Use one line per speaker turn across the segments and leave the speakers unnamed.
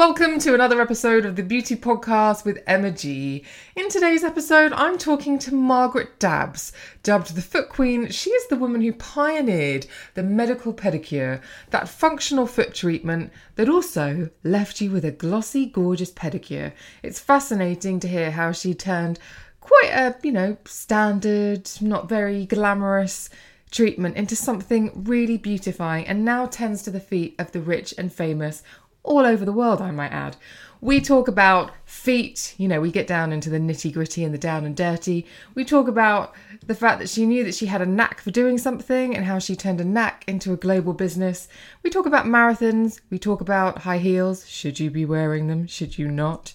Welcome to another episode of the Beauty Podcast with Emma G. In today's episode, I'm talking to Margaret Dabbs. Dubbed the Foot Queen, she is the woman who pioneered the medical pedicure, that functional foot treatment that also left you with a glossy, gorgeous pedicure. It's fascinating to hear how she turned quite a, you know, standard, not very glamorous treatment into something really beautifying and now tends to the feet of the rich and famous all over the world, I might add. We talk about feet, you know, we get down into the nitty gritty and the down and dirty. We talk about the fact that she knew that she had a knack for doing something and how she turned a knack into a global business. We talk about marathons. We talk about high heels. Should you be wearing them? Should you not?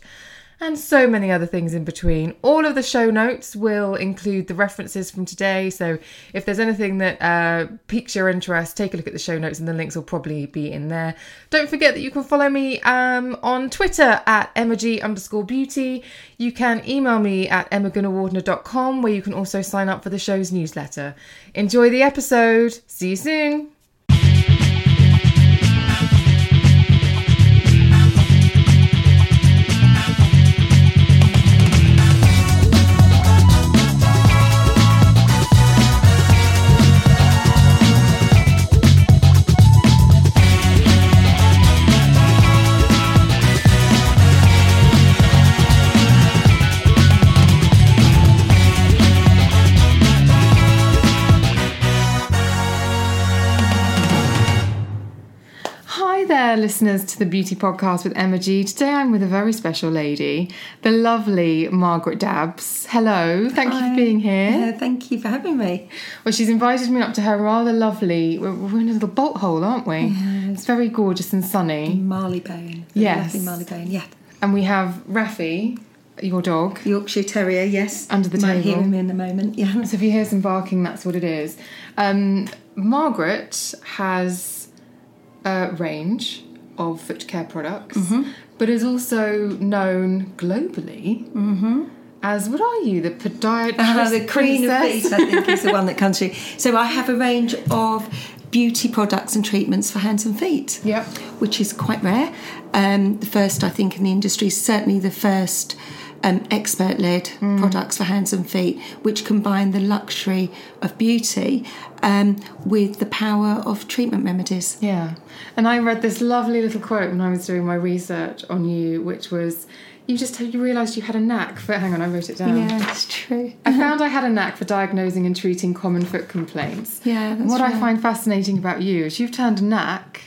And so many other things in between. All of the show notes will include the references from today. So if there's anything that uh, piques your interest, take a look at the show notes and the links will probably be in there. Don't forget that you can follow me um, on Twitter at emag underscore beauty. You can email me at emmagunavardhana.com where you can also sign up for the show's newsletter. Enjoy the episode. See you soon. There, listeners to the Beauty Podcast with Emma G. Today I'm with a very special lady, the lovely Margaret Dabbs. Hello, thank you for being here.
Yeah, thank you for having me.
Well, she's invited me up to her rather lovely. We're, we're in a little bolt hole, aren't we?
Yeah.
It's very gorgeous and sunny.
Marylebone.
Yes.
Marylebone, yeah.
And we have Rafi, your dog.
Yorkshire Terrier, yes.
Under the
might
table.
hear him in a moment, yeah.
So if you hear some barking, that's what it is. Um, Margaret has a range of foot care products,
Mm-hmm.
but is also known globally as what are you, the podiatrist
Uh, the Queen of? Feet, I think, is the one that comes through. So I have a range of beauty products and treatments for hands and feet.
Yep.
Which is quite rare. Um, the first, I think, in the industry, certainly the first um, expert led
Mm.
products for hands and feet, which combine the luxury of beauty um, with the power of treatment remedies.
Yeah. And I read this lovely little quote when I was doing my research on you, which was you just you realised you had a knack for hang on, I wrote it down.
Yeah, it's true.
I found I had a knack for diagnosing and treating common foot complaints.
Yeah,
And
that's
what I find fascinating about you is you've turned a knack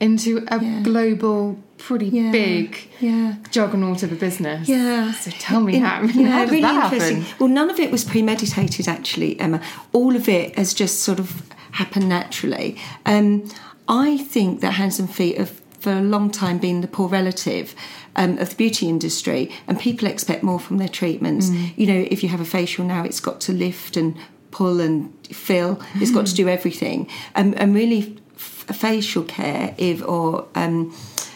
into a
Yeah.
global, pretty
Yeah,
big
yeah.
juggernaut of a business.
Yeah.
So tell me
In-
how,
yeah,
how
really
that
interesting.
happen?
Well, none of it was premeditated, actually, Emma. All of it has just sort of happened naturally. Um, I think that hands and feet have, for a long time, been the poor relative. Um, of the beauty industry, and people expect more from their treatments.
Mm.
You know, if you have a facial now, it's got to lift and pull and fill. It's got
Mm.
to do everything. Um, and really, facial care, if or um,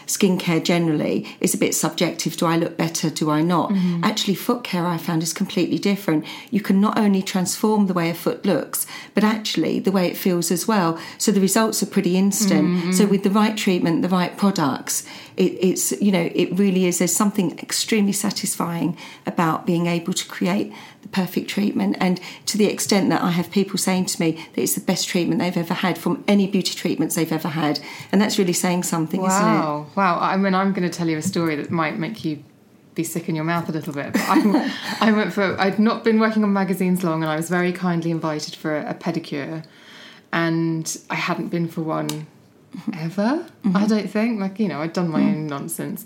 skincare generally is a bit subjective. Do I look better? Do I not? Mm-hmm. Actually, foot care I found is completely different. You can not only transform the way a foot looks, but actually the way it feels as well. So the results are pretty instant. Mm-hmm, mm-hmm. So with the right treatment, the right products, it, it's you know it really is. There's something extremely satisfying about being able to create the perfect treatment, and to the extent that I have people saying to me that it's the best treatment they've ever had from any beauty treatments they've ever had, and that's really saying something, isn't it?
Wow, wow. I mean, I'm going to tell you a story that might make you be sick in your mouth a little bit. I, I went for, I'd not been working on magazines long and I was very kindly invited for a, a pedicure. And I hadn't been for one mm-hmm. ever, I mm-hmm. don't think. Like, you know, I'd done my mm. own nonsense.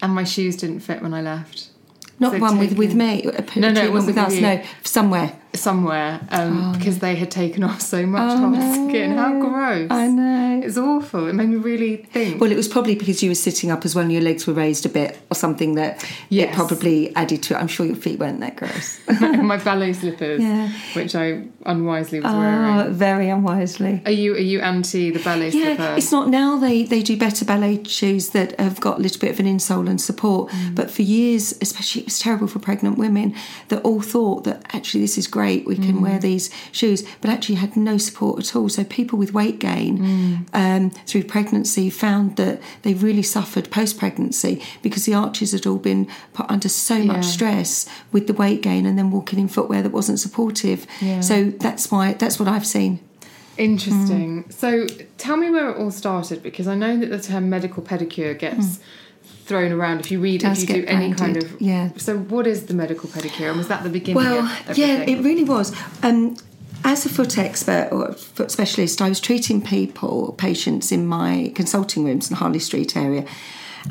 And my shoes didn't fit when I left.
Not
So
one with, with me, a
No, no, wasn't
with us. No, somewhere.
Somewhere um, because they had taken off so much
Oh, no.
skin. How gross!
I know.
It's awful. It made me really think.
Well, it was probably because you were sitting up as well and your legs were raised a bit or something that it probably added to it. I'm sure your feet weren't that gross.
my ballet slippers,
Yeah.
which I unwisely was
oh,
wearing.
very unwisely.
Are you are you anti the ballet
Yeah,
slipper?
it's not now. They they do better ballet shoes that have got a little bit of an insole and support.
Mm.
But for years, especially, it was terrible for pregnant women that all thought that actually this is great. We can
Mm.
wear these shoes, but actually had no support at all. So people with weight gain
Mm.
um, through pregnancy found that they really suffered post pregnancy because the arches had all been put under so much
Yeah.
stress with the weight gain and then walking in footwear that wasn't supportive.
Yeah.
So that's why that's what I've seen.
Interesting.
Mm.
So tell me where it all started because I know that the term medical pedicure gets thrown around if you read if you do any kind of
yeah.
So what is the medical pedicure and was that the beginning
Well, yeah, it really was. Um, as a foot expert or foot specialist, I was treating people, patients in my consulting rooms in Harley Street area.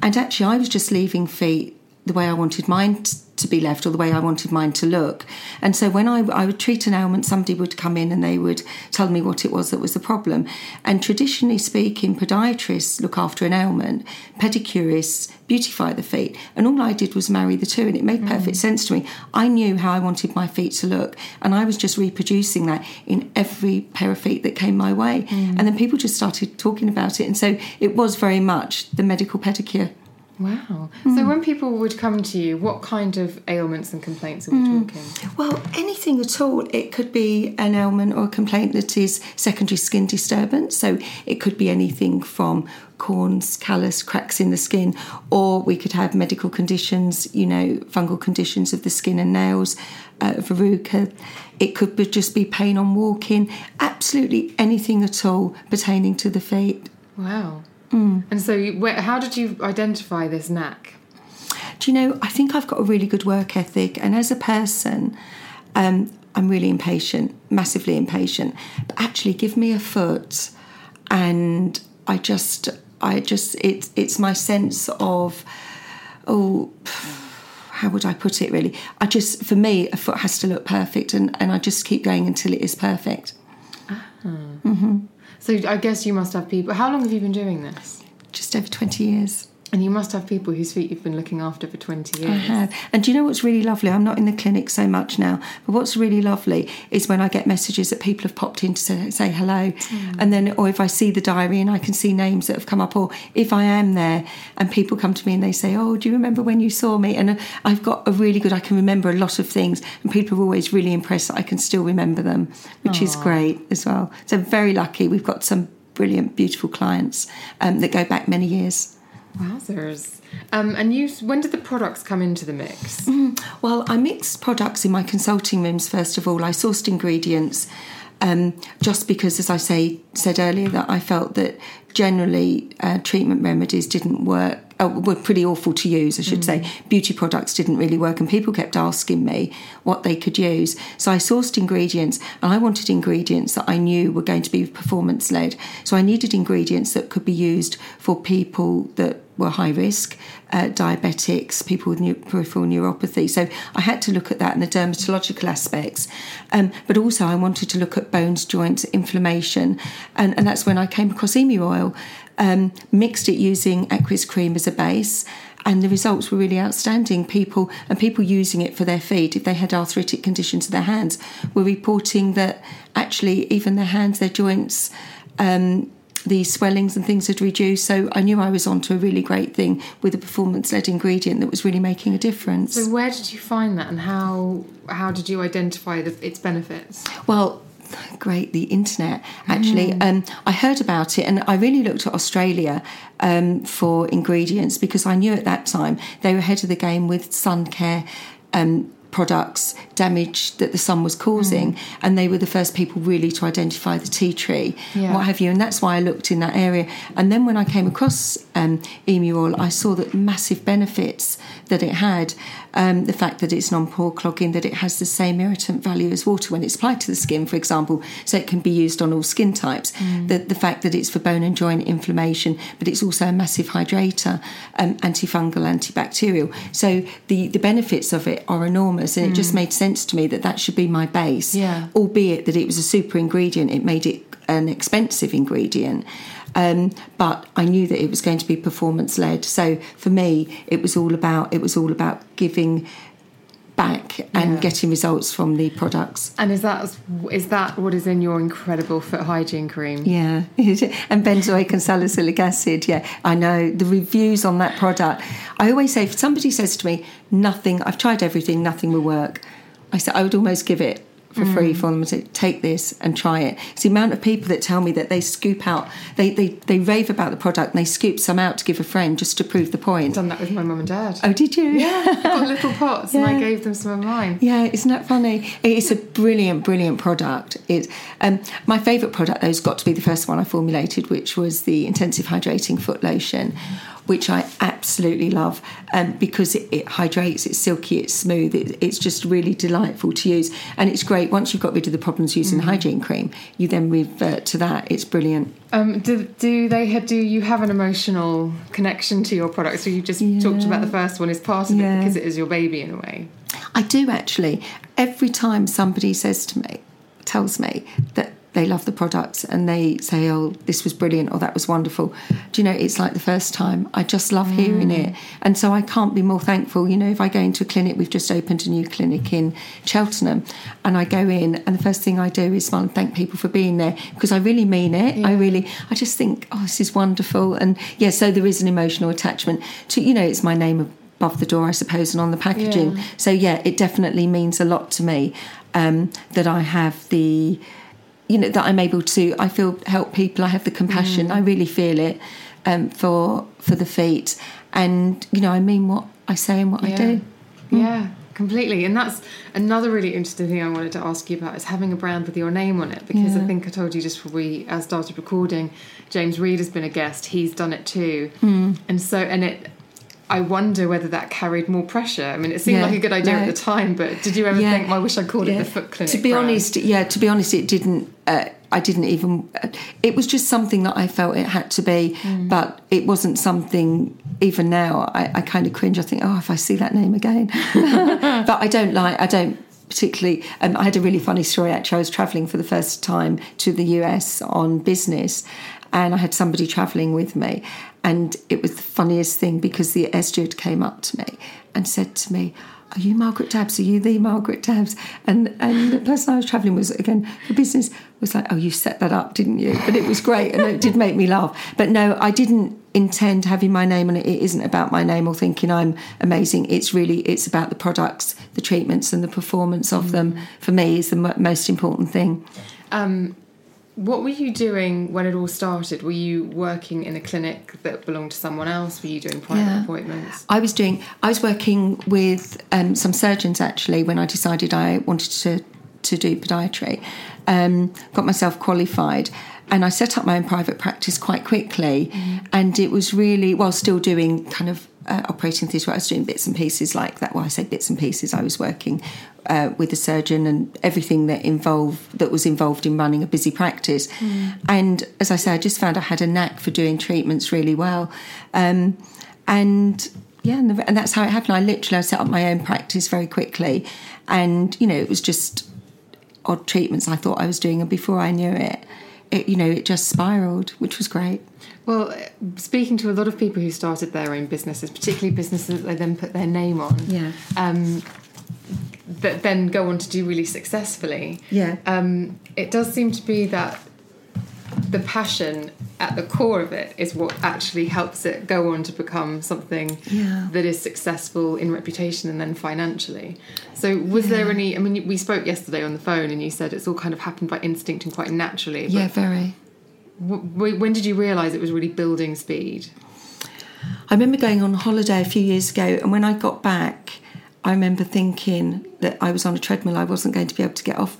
And actually, I was just leaving feet the way I wanted mine t- to be left or the way I wanted mine to look. And so when I, I would treat an ailment, somebody would come in and they would tell me what it was that was the problem. And traditionally speaking, podiatrists look after an ailment, pedicurists beautify the feet. And all I did was marry the two, and it made mm. perfect sense to me. I knew how I wanted my feet to look, and I was just reproducing that in every pair of feet that came my way. Mm. And then people just started talking about it. And so it was very much the medical pedicure.
Wow.
Hmm.
So when people would come to you, what kind of ailments and complaints are we
Hmm.
talking?
Well, anything at all. It could be an ailment or a complaint that is secondary skin disturbance. So it could be anything from corns, callus, cracks in the skin, or we could have medical conditions, you know, fungal conditions of the skin and nails, uh, verruca. It could be just be pain on walking. Absolutely anything at all pertaining to the feet.
Wow.
Hmm.
And so, where, how did you identify this knack?
Do you know, I think I've got a really good work ethic, and as a person, um, I'm really impatient, massively impatient. But actually, give me a foot, and I just, I just, it's it's my sense of, oh, how would I put it? Really, I just, for me, a foot has to look perfect, and and I just keep going until it is perfect.
So I guess you must have people. How long have you been doing this?
Just over twenty years.
And you must have people whose feet you've been looking after for 20 years.
I have. And do you know what's really lovely? I'm not in the clinic so much now, but what's really lovely is when I get messages that people have popped in to say, say hello. And then, or if I see the diary and I can see names that have come up, or if I am there and people come to me and they say, Oh, do you remember when you saw me? And uh, I've got a really good, I can remember a lot of things, and people are always really impressed that I can still remember them, which is great as well. So, very lucky. We've got some brilliant, beautiful clients um, that go back many years.
Wowzers. Um, and you, when did the products come into the mix?
Well, I mixed products in my consulting rooms first of all. I sourced ingredients um, just because, as I say said earlier, that I felt that generally uh, treatment remedies didn't work. Uh, were pretty awful to use, I should say. Beauty products didn't really work, and people kept asking me what they could use. So I sourced ingredients, and I wanted ingredients that I knew were going to be performance led. So I needed ingredients that could be used for people that were high risk, uh, diabetics, people with peripheral neuropathy. So I had to look at that and the dermatological aspects. Um, but also, I wanted to look at bones, joints, inflammation. And, and that's when I came across emu oil, um, mixed it using Aqueous cream as a base. And the results were really outstanding. People and people using it for their feet, if they had arthritic conditions of their hands, were reporting that actually even their hands, their joints, um, the swellings and things had reduced. So I knew I was onto a really great thing with a performance led ingredient that was really making a difference.
So where did you find that, and how how did you identify the, its benefits?
Well, great, the internet actually. Um, I heard about it and I really looked at Australia um, for ingredients because I knew at that time they were ahead of the game with sun care. Um, products damage that the sun was causing and they were the first people really to identify the tea tree
Yeah.
what have you and that's why I looked in that area and then when I came across um, emu oil I saw the massive benefits that it had um, the fact that it's non-pore clogging that it has the same irritant value as water when it's applied to the skin for example. So it can be used on all skin types. The, the fact that it's for bone and joint inflammation but it's also a massive hydrator um, antifungal antibacterial. So the, the benefits of it are enormous and it just made sense to me that that should be my base.
Yeah.
albeit that it was a super ingredient, it made it an expensive ingredient. Um, but I knew that it was going to be performance led. So for me, it was all about it was all about giving back and
Yeah.
getting results from the products.
And is that is that what is in your incredible foot hygiene cream?
Yeah, and benzoic and salicylic acid. Yeah, I know the reviews on that product. I always say, if somebody says to me, "Nothing," I've tried everything, nothing will work. I said I would almost give it for free for them to "Take this and try it." It's the amount of people that tell me that they scoop out, they they they rave about the product and they scoop some out to give a friend just to prove the point.
done that with my mum and dad.
Oh, did you?
I got little pots and I gave them some of mine.
Yeah, isn't that funny? It's a brilliant, brilliant product. It, um, my favourite product, though, has got to be the first one I formulated, which was the intensive hydrating foot lotion, which I absolutely love um, because it, it hydrates, it's silky, it's smooth, it, it's just really delightful to use, and it's great. Once you've got rid of the problems using hygiene cream, you then revert to that. It's brilliant.
Um, do, do they do you have an emotional connection to your product? So you just talked about the first one is part of
Yeah.
it because it is your baby in a way.
I do actually. Every time somebody says to me, tells me that they love the products and they say, oh, this was brilliant or that was wonderful, do you know, it's like the first time. I just love hearing it. And so I can't be more thankful. You know, if I go into a clinic, we've just opened a new clinic in Cheltenham, and I go in, and the first thing I do is smile and thank people for being there because I really mean it. I really, I just think, oh, this is wonderful. And yeah, so there is an emotional attachment to, you know, it's my name above the door, I suppose, and on the packaging.
Yeah.
So yeah, it definitely means a lot to me um, that I have the, you know, that I'm able to. I feel help people. I have the compassion. I really feel it um, for for the feet, and you know, I mean what I say and what I do.
Yeah, completely. And that's another really interesting thing I wanted to ask you about is having a brand with your name on it. Because I think I told you just before we uh, started recording, James Read has been a guest. He's done it too.
Hmm.
And so, and it. I wonder whether that carried more pressure. I mean, it seemed
Yeah,
like a good idea
no.
at the time, but did you ever
Yeah.
think, well, I wish I called it the Foot Clinic?
To be
brand?
honest, yeah. To be honest, it didn't. Uh, I didn't even. Uh, it was just something that I felt it had to be, but it wasn't something. Even now, I, I kind of cringe. I think, oh, if I see that name again, but I don't like. I don't particularly. Um, I had a really funny story. Actually, I was travelling for the first time to the US on business, and I had somebody travelling with me, and it was the funniest thing because the air steward came up to me and said to me are you Margaret Dabbs? Are you the Margaret Dabbs? And and the person I was travelling was again for business was like, oh, you set that up, didn't you? But it was great and it did make me laugh. But no, I didn't intend having my name on it. It isn't about my name or thinking I'm amazing. It's really it's about the products, the treatments, and the performance of them. For me, is the mo- most important thing.
Um, what were you doing when it all started? Were you working in a clinic that belonged to someone else? Were you doing private
Yeah.
appointments?
I was doing. I was working with um, some surgeons actually when I decided I wanted to to do podiatry. Um, got myself qualified, and I set up my own private practice quite quickly. And it was really while still doing kind of uh, operating theatre. I was doing bits and pieces like that. Well, I say bits and pieces. I was working uh, with a surgeon and everything that involved that was involved in running a busy practice. And as I say, I just found I had a knack for doing treatments really well. Um, and yeah, and, the, and that's how it happened. I literally I set up my own practice very quickly, and you know it was just odd treatments I thought I was doing, and before I knew it, it you know it just spiraled, which was great.
Well, speaking to a lot of people who started their own businesses, particularly businesses that they then put their name on,
Yeah.
um, that then go on to do really successfully.
Yeah.
Um, it does seem to be that the passion at the core of it is what actually helps it go on to become something
Yeah.
that is successful in reputation and then financially. So, was there any? I mean, we spoke yesterday on the phone, and you said it's all kind of happened by instinct and quite naturally.
Yeah, very.
W- when did you realise it was really building speed?
I remember going on holiday a few years ago, and when I got back, I remember thinking that I was on a treadmill, I wasn't going to be able to get off.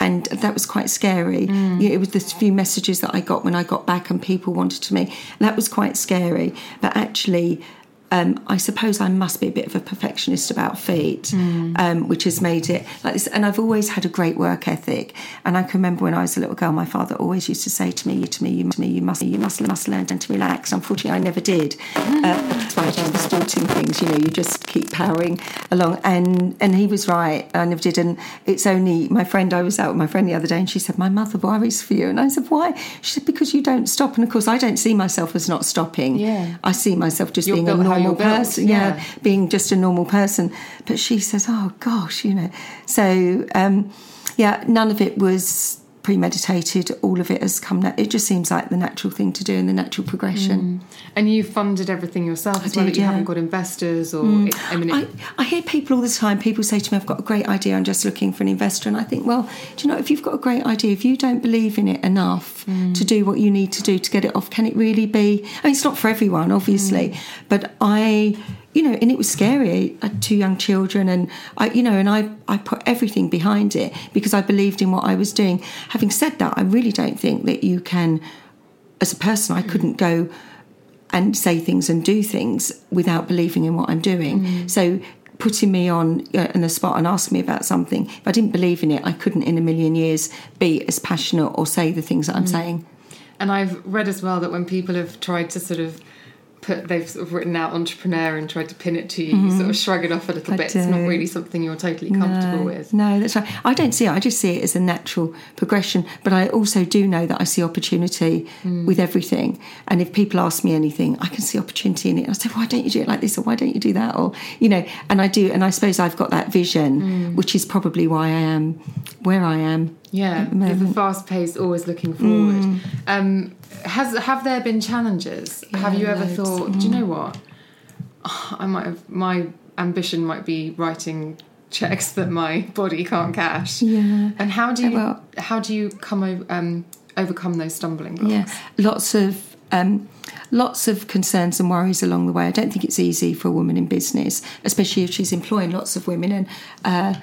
And that was quite scary. Mm. Yeah, it was the few messages that I got when I got back, and people wanted to me. That was quite scary. But actually, um, I suppose I must be a bit of a perfectionist about feet, um, which has made it like this. And I've always had a great work ethic. And I can remember when I was a little girl, my father always used to say to me, "To me, you must, you must, you must, must learn to relax." Unfortunately, I never did. Uh, that's why I do the things. You know, you just keep powering along. And and he was right. I never did. And it's only my friend. I was out with my friend the other day, and she said, "My mother worries for you." And I said, "Why?" She said, "Because you don't stop." And of course, I don't see myself as not stopping.
Yeah.
I see myself just
You're
being a normal person.
yeah.
yeah, being just a normal person. But she says, "Oh gosh, you know." So um, yeah, none of it was premeditated. All of it has come. Na- it just seems like the natural thing to do and the natural progression. Mm.
And you funded everything yourself as well.
did,
that you
yeah.
haven't got investors or. Mm. It, I mean, it,
I, I hear people all the time, people say to me, I've got a great idea, I'm just looking for an investor. And I think, well, do you know, if you've got a great idea, if you don't believe in it enough mm. to do what you need to do to get it off, can it really be? I mean, it's not for everyone, obviously, but I. You know, and it was scary. Eh, I had two young children, and I, you know, and I, I put everything behind it because I believed in what I was doing. Having said that, I really don't think that you can, as a person, I mm. couldn't go and say things and do things without believing in what I'm doing. Mm. So putting me on uh, in the spot and asking me about something, if I didn't believe in it, I couldn't in a million years be as passionate or say the things that I'm mm. saying.
And I've read as well that when people have tried to sort of put, they've sort of written out entrepreneur and tried to pin it to you, you sort of shrug it off a little
I
bit. It's not really something you're totally comfortable with.
No, that's right. I don't see it. I just see it as a natural progression. But I also do know that I see opportunity with everything. And if people ask me anything, I can see opportunity in it. And I say, why don't you do it like this? Or why don't you do that? Or, you know, and I do. And I suppose I've got that vision, which is probably why I am where I am.
Yeah,
at the
the, the fast pace, always looking forward.
Mm.
Um, has have there been challenges? have you ever
loads. Mm.
thought? Do you know what? I might have. My ambition might be writing checks that my body can't cash.
Yeah.
And how do you
Well-
how do you come over, um, overcome those stumbling blocks?
Yeah, lots of um, lots of concerns and worries along the way. I don't think it's easy for a woman in business, especially if she's employing lots of women. And uh,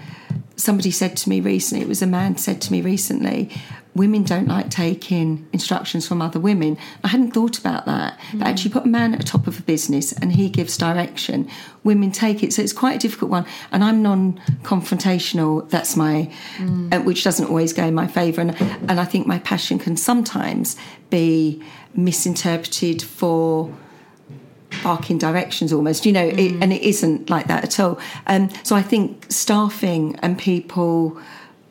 somebody said to me recently, it was a man said to me recently, women don't like taking instructions from other women. I hadn't thought about that. But actually, put a man at the top of a business and he gives direction. Women take it, so it's quite a difficult one. And I'm non-confrontational. That's my, uh, which doesn't always go in my favour. And and I think my passion can sometimes be misinterpreted for barking directions almost you know it, and it isn't like that at all um, so i think staffing and people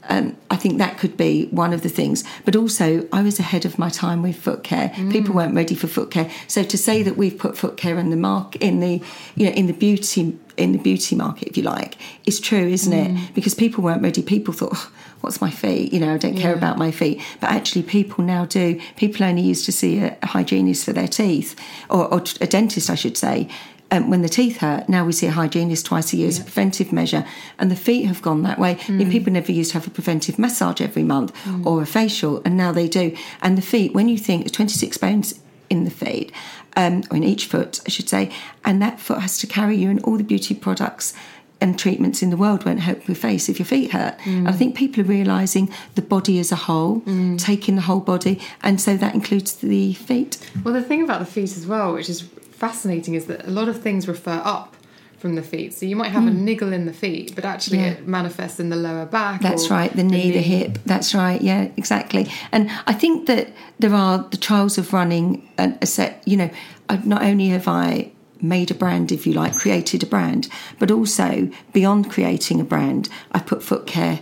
um, I think that could be one of the things, but also I was ahead of my time with foot care. People weren't ready for foot care, so to say that we've put foot care in the mark in the you know in the beauty in the beauty market, if you like, is true, isn't it? Because people weren't ready. People thought, "Oh, "What's my feet?" You know, I don't care
Yeah.
about my feet. But actually, people now do. People only used to see a, a hygienist for their teeth, or, or a dentist, I should say. Um, when the teeth hurt, now we see a hygienist twice a year as a preventive measure, and the feet have gone that way. Know, people never used to have a preventive massage every month or a facial, and now they do. And the feet, when you think there's 26 bones in the feet, um, or in each foot, I should say, and that foot has to carry you, and all the beauty products and treatments in the world won't help your face if your feet hurt. And I think people are realising the body as a whole, taking the whole body, and so that includes the feet.
Well, the thing about the feet as well, which is fascinating, is that a lot of things refer up from the feet. So you might have a niggle in the feet, but actually
Hmm. Yeah.
it manifests in the lower back.
That's right, the knee, the hip. That's right, yeah, exactly. And I think that there are the trials of running a, set. You know, not only have I made a brand, if you like, created a brand, but also beyond creating a brand, I put foot care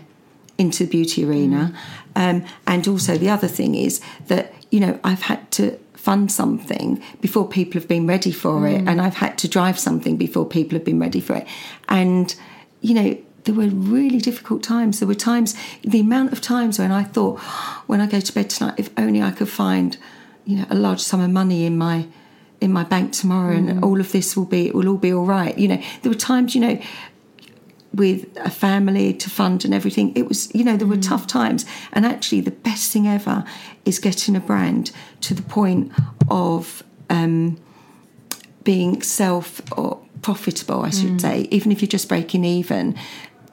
into the beauty arena. Um, and also the other thing is that you know I've had to fund something before people have been ready for it, and I've had to drive something before people have been ready for it, and you know there were really difficult times. There were times, the amount of times when I thought, when I go to bed tonight, if only I could find, you know, a large sum of money in my in my bank tomorrow,
Mm.
and all of this will be, it will all be all right. You know, there were times, you know, with a family to fund and everything. It was, you know, there were
Mm.
tough times. And actually, the best thing ever is getting a brand to the point of um, being self or profitable, I should say, even if you're just breaking even.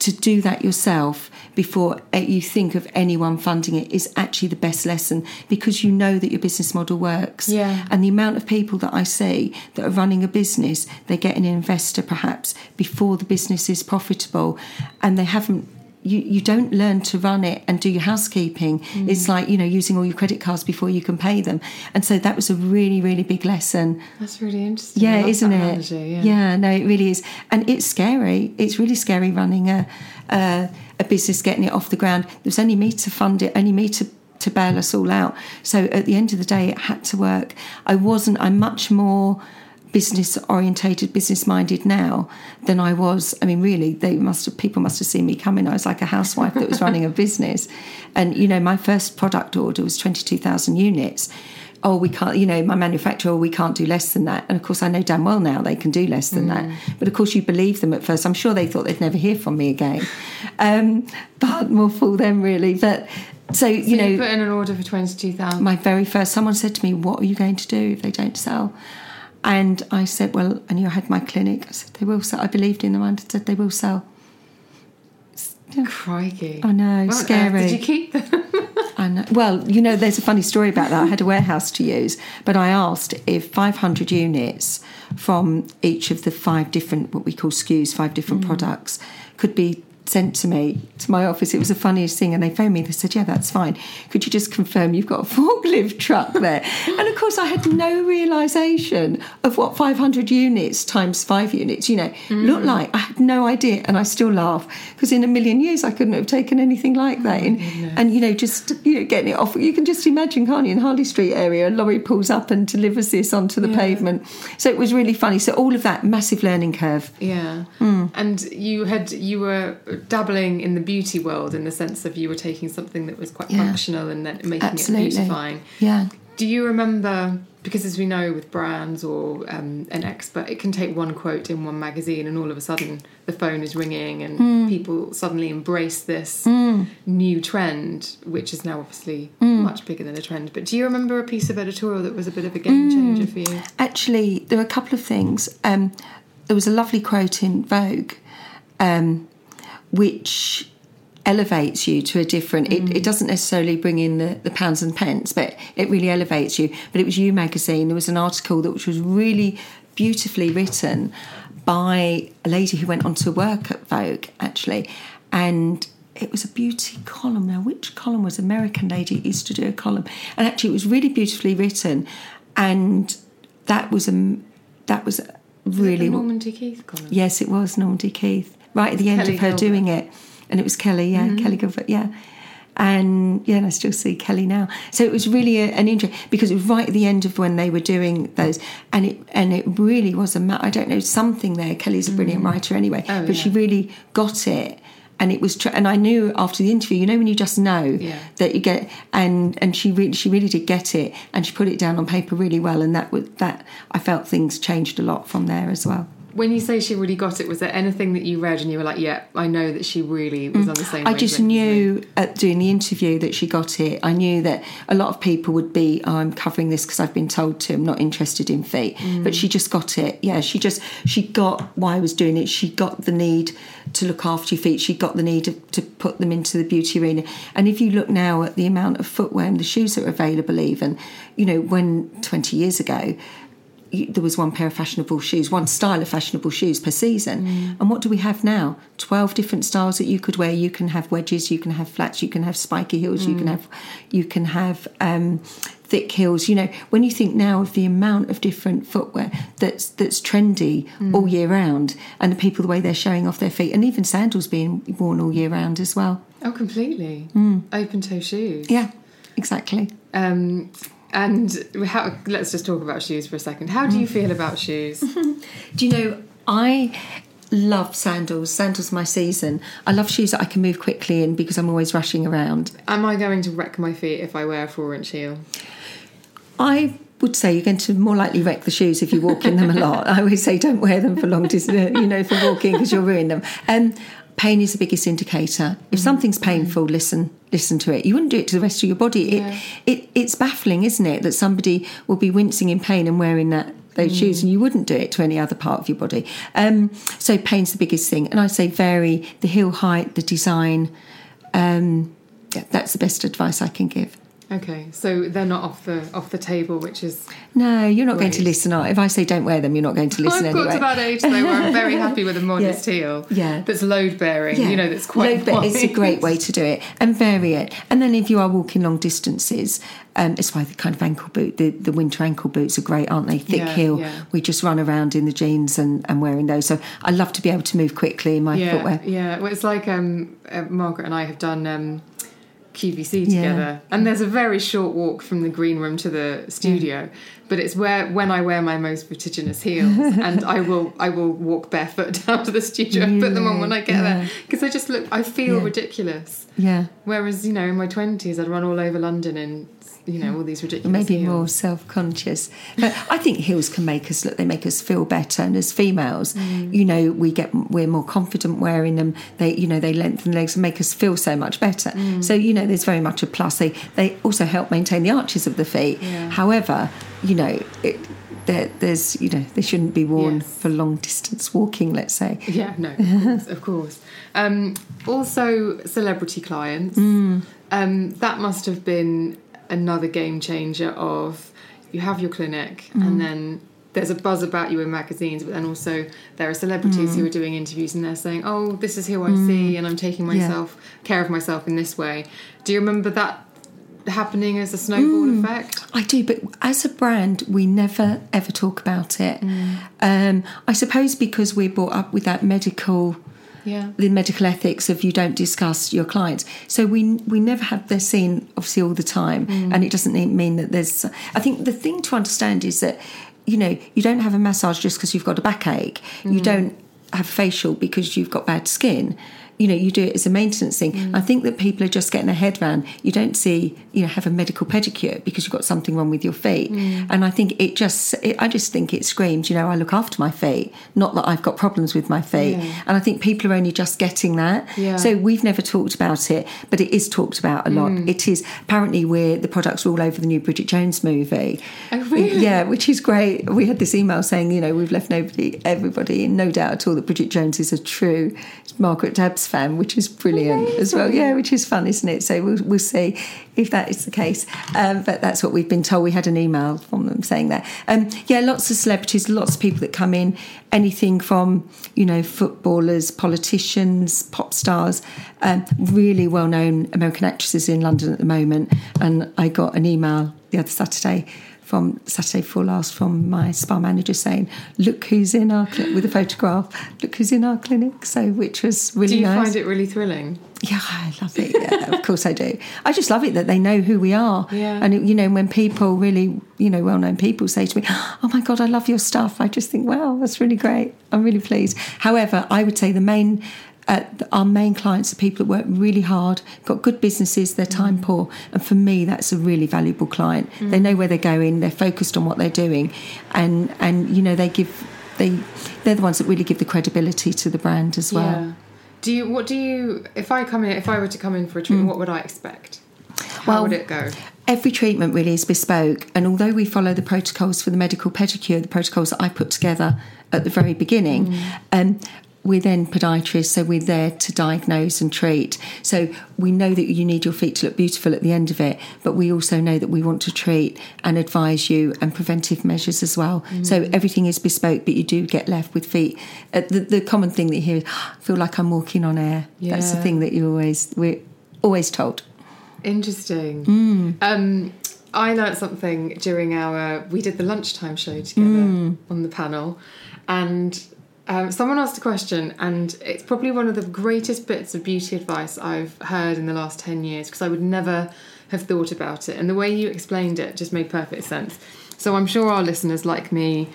To do that yourself before uh, you think of anyone funding it is actually the best lesson because you know that your business model works.
Yeah.
And the amount of people that I see that are running a business, they get an investor perhaps before the business is profitable and they haven't you, you don't learn to run it and do your housekeeping. Mm. It's like, you know, using all your credit cards before you can pay them. And so that was a really, really big lesson.
That's really interesting.
Yeah, isn't it?
analogy, yeah.
no, it really is. And it's scary. It's really scary running a, a, a business, getting it off the ground. There was only me to fund it, only me to to bail us all out. So at the end of the day, it had to work. I wasn't. I'm much more business orientated, business minded now than I was. I mean, really, they must have people must have seen me coming. I was like a housewife that was running a business, and you know, my first product order was twenty two thousand units. Oh, we can't, you know, my manufacturer, we can't do less than that. And of course, I know damn well now they can do less than that. But of course, you believe them at first. I'm sure they thought they'd never hear from me again. Um, but more fool them, really. But so, you
You
know,
know, put in an order for twenty two thousand.
my very first someone said to me what are you going to do if they don't sell and i said well and you I had my clinic i said they will sell i believed in them and said they will sell
Crikey!
I know,
earth uh,
scary.
Did you keep them?
I know. Well, you know, there's a funny story about that. I had a warehouse to use, but I asked if 500 units from each of the five different, what we call SKUs, five different mm. products, could be sent to me to my office. It was the funniest thing. And they phoned me. They said, "Yeah, that's fine. Could you just confirm you've got a forklift truck there?" and of course, I had no realization of what 500 units times five units, you know, looked like. I had no idea, and I still laugh because in a million years I couldn't have taken anything like that. and, and you know, just you know, getting it off. You can just imagine, can't you? In Harley Street area, a lorry pulls up and delivers this onto the
Yeah.
pavement. So it was really funny. So all of that massive learning curve.
Yeah.
Hmm.
And you had you were dabbling in the beauty world in the sense of you were taking something that was quite
Yeah.
functional and then making
Absolutely.
it beautifying.
Yeah.
Do you remember? Because as we know with brands or um, an expert, it can take one quote in one magazine, and all of a sudden the phone is ringing, and
Hmm.
people suddenly embrace this new trend, which is now obviously
Hmm.
much bigger than a trend. But do you remember a piece of editorial that was a bit of a game changer for you?
Actually, there were a couple of things. Um, there was a lovely quote in Vogue, um, which elevates you to a different. It, it mm. doesn't necessarily bring in the, the pounds and pence, but it really elevates you. But it was You magazine. There was an article that which was really beautifully written by a lady who went on to work at Vogue, actually, and. It was a beauty column. Now, which column was American lady used to do a column, and actually, it was really beautifully written, and that was a that was really
The Normandie Keith column.
Yes, it was Normandie Keith. Right at the end
Kelly
of her
Gilbert. Mm-hmm.
doing it. And it was Kelly, yeah, Kelly Gilbert, yeah. And yeah, and I still see Kelly now. So it was really a, an interest because it was right at the end of when they were doing those, and it and it really was a I don't know something there. Kelly's a brilliant writer anyway,
Oh,
but she really got it, and it was. Tr- and I knew after the interview, you know, when you just know
Yeah.
that you get, and and she really she really did get it, and she put it down on paper really well, and that was that I felt things changed a lot from there as well.
When you say she really got it, was there anything that you read and you were like, "Yeah, I know that she really was on the same."
Mm. I just
wavelength as me"?
knew at doing the interview that she got it. I knew that a lot of people would be, oh, I'm covering this because I've been told to. I'm not interested in feet, but she just got it. Yeah, she just she got why I was doing it. She got the need to look after your feet. She got the need to, to put them into the beauty arena. And if you look now at the amount of footwear and the shoes that are available, even you know when 20 years ago there was one pair of fashionable shoes, one style of fashionable shoes per season. And what do we have now? 12 different styles that you could wear. You can have wedges, you can have flats, you can have spiky heels, you can have you can have um, thick heels. You know, when you think now of the amount of different footwear that's that's trendy all year round and the people the way they're showing off their feet and even sandals being worn all year round as well.
Oh, completely. Open toe shoes.
Mm. Yeah, exactly.
Um, and how, let's just talk about shoes for a second. How do you feel about shoes?
Do you know, I love sandals. Sandals my season. I love shoes that I can move quickly in because I'm always rushing around.
Am I going to wreck my feet if I wear a four inch heel?
I would say you're going to more likely wreck the shoes if you walk in them a lot. I always say don't wear them for long distance, you know, for walking because you'll ruin them. Um, pain is the biggest indicator. If
Mm-hmm.
something's painful, listen, listen to it. You wouldn't do it to the rest of your body.
Yeah.
It, it, it's baffling, isn't it, that somebody will be wincing in pain and wearing that those shoes, and you wouldn't do it to any other part of your body. Um, so pain's the biggest thing, and I say vary the heel height, the design. Um, that's the best advice I can give.
Okay, so they're not off the off the table, which is
No, you're not going to listen. If I say don't wear them, you're not going to listen
I've got
anyway.
to that age though where I'm very happy with a modest
Yeah.
heel.
Yeah.
That's load bearing.
Yeah.
You know, that's quite
bit, It's a great way to do it and vary it. And then if you are walking long distances, um, it's why the kind of ankle boot, the, the winter ankle boots are great, aren't they? Thick
Yeah,
heel.
yeah.
We just run around in the jeans and, and wearing those. So I love to be able to move quickly in my
Yeah,
footwear.
yeah. Well, it's like um, uh, Margaret and I have done um, QVC
Yeah.
together, and there's a very short walk from the green room to the studio. But it's where when I wear my most vertiginous heels, and I will I will walk barefoot down to the studio and put them on when I get there because I just look I feel
Yeah.
ridiculous.
Yeah.
Whereas you know in my twenties I'd run all over London in you know all these ridiculous
Maybe
heels.
more self conscious. But I think heels can make us look, they make us feel better. And as females,
Mm.
you know, we get, we're more confident wearing them. They, you know, they lengthen legs and make us feel so much better.
Mm.
So, you know, there's very much a plus. They, they also help maintain the arches of the feet.
Yeah.
However, you know, it, there, there's, you know, they shouldn't be worn
Yes.
for long distance walking, let's say.
Yeah, no, of course, of course. Um, also, celebrity clients.
Mm.
Um, that must have been another game changer. Of you have your clinic,
Mm.
and then there's a buzz about you in magazines, but then also there are celebrities
Mm.
who are doing interviews and they're saying, "Oh, this is who I see, and I'm taking
Yeah.
myself care of myself in this way." Do you remember that happening as a snowball
Mm.
effect?
I do, but as a brand, we never ever talk about it. Um, I suppose because we're brought up with that medical
Yeah.
the medical ethics of you don't discuss your clients. So we we never have they're seen obviously all the time, mm. and it doesn't mean that there's. I think the thing to understand is that you know you don't have a massage just because you've got a backache. You mm. don't have facial because you've got bad skin. You know, you do it as a maintenance thing. Mm. I think that people are just getting a head around. You don't see, you know, have a medical pedicure because you've got something wrong with your feet. Mm. And I think it just, it, I just think it screams, you know, I look after my feet, not that I've got problems with my feet.
Yeah.
And I think people are only just getting that.
Yeah.
So we've never talked about it, but it is talked about a lot. Mm. It is apparently we're the products are all over the new Bridget Jones movie.
Oh, really?
Yeah, which is great. We had this email saying, you know, we've left nobody, everybody in no doubt at all that Bridget Jones is a true Margaret Dabbs fan, which is brilliant as well. Yeah, which is fun, isn't it? So we'll, we'll see if that is the case. Um, but that's what we've been told. We had an email from them saying that. Um, yeah, lots of celebrities, lots of people that come in, anything from, you know, footballers, politicians, pop stars, um, really well known American actresses in London at the moment. And I got an email the other Saturday from Saturday before last from my spa manager saying, "Look who's in our clinic with a photograph. Look who's in our clinic." So, which was really
Do you
nice.
find it really thrilling?
Yeah, I love it. Yeah, of course I do. I just love it that they know who we are.
Yeah.
And, you know, when people really, you know, well known people say to me, oh my God, I love your stuff, I just think, wow, that's really great. I'm really pleased. However, I would say the main, uh, our main clients are people that work really hard, got good businesses, they're time
Mm.
poor. And for me, that's a really valuable client. They know where they're going, they're focused on what they're doing. And, and you know, they give, they, they're the ones that really give the credibility to the brand as well.
Yeah. Do you? What do you? If I come in, if I were to come in for a treatment, what would I expect? How
Mm. Well,
would it go?
Every treatment really is bespoke, and although we follow the protocols for the medical pedicure, the protocols that I put together at the very beginning, um, we're then podiatrists, so we're there to diagnose and treat. So we know that you need your feet to look beautiful at the end of it, but we also know that we want to treat and advise you and preventive measures as well. So everything is bespoke, but you do get left with feet. Uh, the, the common thing that you hear is, I feel like I'm walking on air. That's the thing that you always, we're always told.
Interesting.
Mm.
Um, I learnt something during our. We did the lunchtime show together
Mm.
on the panel, and um, someone asked a question, and it's probably one of the greatest bits of beauty advice I've heard in the last ten years because I would never have thought about it, and the way you explained it just made perfect sense. So I'm sure our listeners, like me,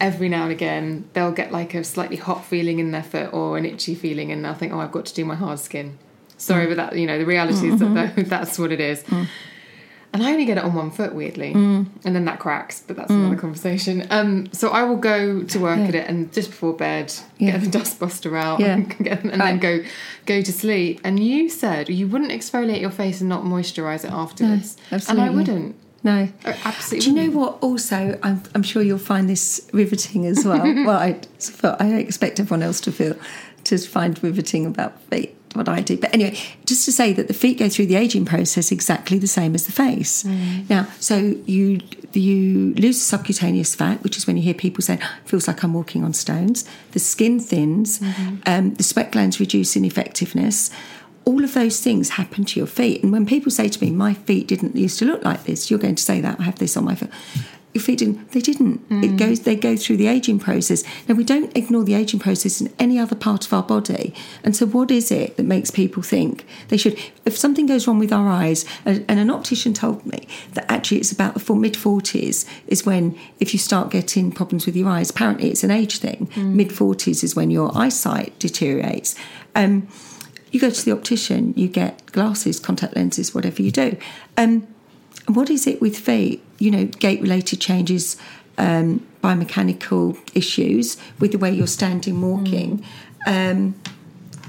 every now and again they'll get like a slightly hot feeling in their foot or an itchy feeling, and they'll think, "Oh, I've got to do my hard skin." Sorry, but that you know the reality is that that that's what it is. And I only get it on one foot, weirdly, and then that cracks. But that's another conversation. Um, so I will go to work at it, and just before bed,
Yeah.
get the dust buster out,
Yeah.
and, get- and then go go to sleep. And you said you wouldn't exfoliate your face and not moisturize it afterwards, Absolutely, and I wouldn't.
No.
I absolutely.
Do you know what? Also, I'm, I'm sure you'll find this riveting as well. well, I, I expect everyone else to feel to find riveting about feet what I do. But anyway, just to say that the feet go through the aging process exactly the same as the face. Now, so you you lose subcutaneous fat, which is when you hear people say, "Feels like I'm walking on stones." The skin thins, um, the sweat glands reduce in effectiveness all of those things happen to your feet. And when people say to me, my feet didn't used to look like this, you're going to say that I have this on my foot. Your feet didn't. They didn't. It goes. They go through the aging process. Now we don't ignore the aging process in any other part of our body. And so, what is it that makes people think they should? If something goes wrong with our eyes, and, and an optician told me that actually it's about the mid forties is when if you start getting problems with your eyes. Apparently, it's an age thing. Mid forties is when your eyesight deteriorates. Um, you go to the optician, you get glasses, contact lenses, whatever you do. Um, and what is it with feet? You know, gait related changes, um, biomechanical issues with the way you're standing, walking. Um,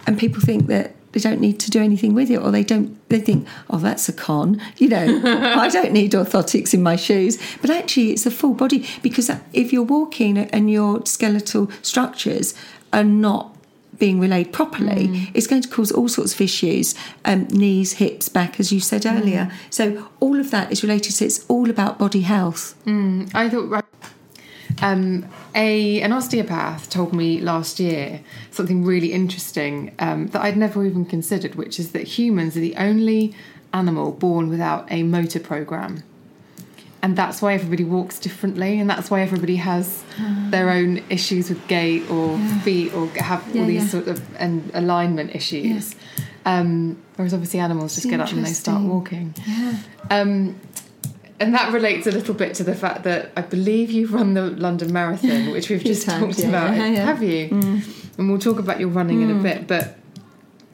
and people think that they don't need to do anything with it, or they don't. They think, "Oh, that's a con." You know, I don't need orthotics in my shoes. But actually, it's a full body because if you're walking and your skeletal structures are not being relayed properly, it's going to cause all sorts of issues um, knees, hips, back, as you said earlier. So, all of that is related. So, it's all about body health.
I thought right. Um, a an osteopath told me last year something really interesting um, that I'd never even considered, which is that humans are the only animal born without a motor program. And that's why everybody walks differently, and that's why everybody has their own issues with gait or feet or have all these
yeah.
sort of and alignment issues. Um, whereas obviously animals just get up and they start walking.
Yeah.
Um, and that relates a little bit to the fact that I believe you've run the London Marathon, which we've just
times,
talked
yeah,
about.
yeah, yeah.
Have you? And we'll talk about your running in a bit. But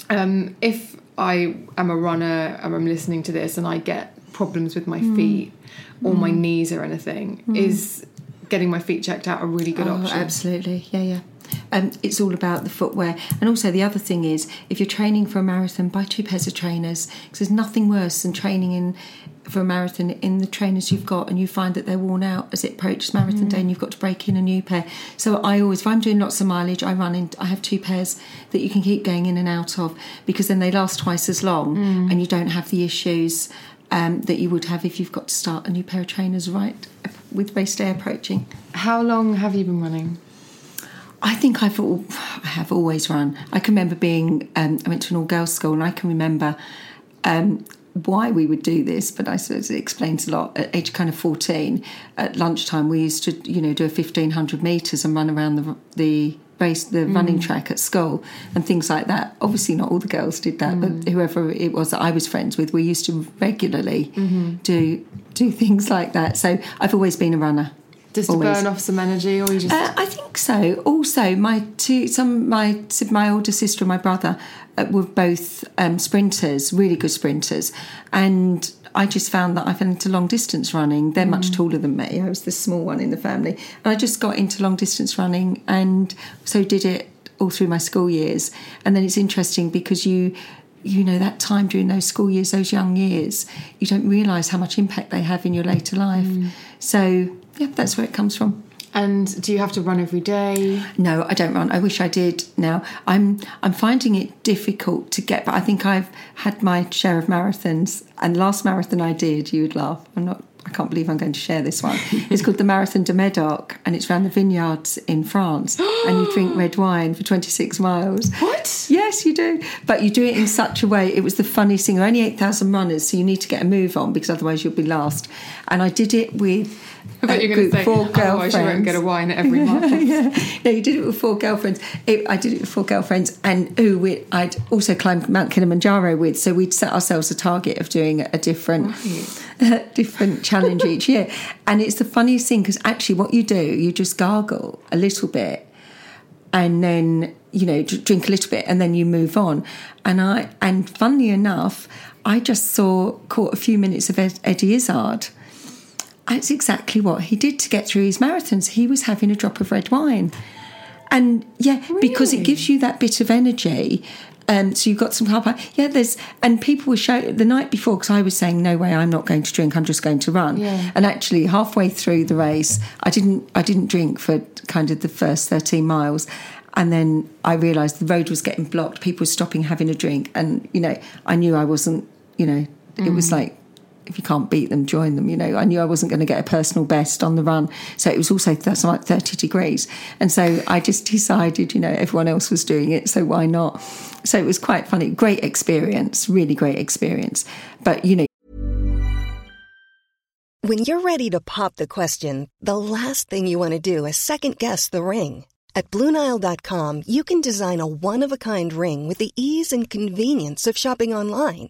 um, if I am a runner and I'm listening to this and I get problems with my feet or my mm. knees or anything, mm. is getting my feet checked out a really good
Oh,
option?
absolutely. Yeah, yeah. Um, it's all about the footwear. And also, the other thing is if you're training for a marathon, buy two pairs of trainers because there's nothing worse than training in for a marathon in the trainers you've got and you find that they're worn out as it approaches marathon day mm. and you've got to break in a new pair. So, I always, if I'm doing lots of mileage, I run in, I have two pairs that you can keep going in and out of because then they last twice as long and you don't have the issues. Um, that you would have if you've got to start a new pair of trainers right with race day approaching.
How long have you been running?
I think I've al- I have always run. I can remember being um, I went to an all girls school, and I can remember um, why we would do this. But I suppose it explains a lot. At age kind of fourteen, at lunchtime, we used to you know do a fifteen hundred meters and run around the the race the running track at school and things like that. Obviously, not all the girls did that, but whoever it was that I was friends with, we used to regularly do do things like that. So I've always been a runner.
Just to burn off some energy, or you just
Uh, I think so. Also, my two, some my my older sister and my brother uh, were both um, sprinters, really good sprinters, and I just found that I fell into long distance running. They're much mm. taller than me. I was the small one in the family, and I just got into long distance running, and so did it all through my school years. And then it's interesting because you. You know, that time during those school years, those young years, you don't realise how much impact they have in your later life. Mm. So, yeah, that's where it comes from.
And do you have to run every day?
No, I don't run. I wish I did. Now I'm I'm finding it difficult to get, but I think I've had my share of marathons. And last marathon I did, you would laugh. I'm not. I can't believe I'm going to share this one. It's called the Marathon de Medoc, and it's around the vineyards in France. and you drink red wine for 26 miles.
What?
Yes, you do. But you do it in such a way. It was the funniest thing. Only 8,000 runners, so you need to get a move on because otherwise you'll be last. And I did it with
I thought
a
you were going to say,
four
otherwise you won't
girlfriends
get a wine at every mile.
yeah. No, you did it with four girlfriends. It, I did it with four girlfriends, and who we, I'd also climbed Mount Kilimanjaro with. So we'd set ourselves a target of doing a different. different challenge each year. And it's the funniest thing because actually, what you do, you just gargle a little bit, and then you know drink a little bit, and then you move on. And I and funnily enough, I just saw caught a few minutes of Ed, Eddie Izzard. That's exactly what he did to get through his marathons. He was having a drop of red wine. And yeah, because it gives you that bit of energy. Um, so you've got some carb. Yeah, there's and people were showing the night before because I was saying no way, I'm not going to drink. I'm just going to run.
Yeah.
And actually, halfway through the race, I didn't I didn't drink for kind of the first 13 miles. And then I realised the road was getting blocked. People were stopping, having a drink, and you know, I knew I wasn't. You know, it was like if you can't beat them, join them. You know, I knew I wasn't going to get a personal best on the run, so it was also that's like thirty degrees, and so I just decided, you know, everyone else was doing it, so why not? So it was quite funny, great experience, really great experience. But you know,
When you're ready to pop the question, the last thing you want to do is second guess the ring. At Bluenile.com, you can design a one of a kind ring with the ease and convenience of shopping online.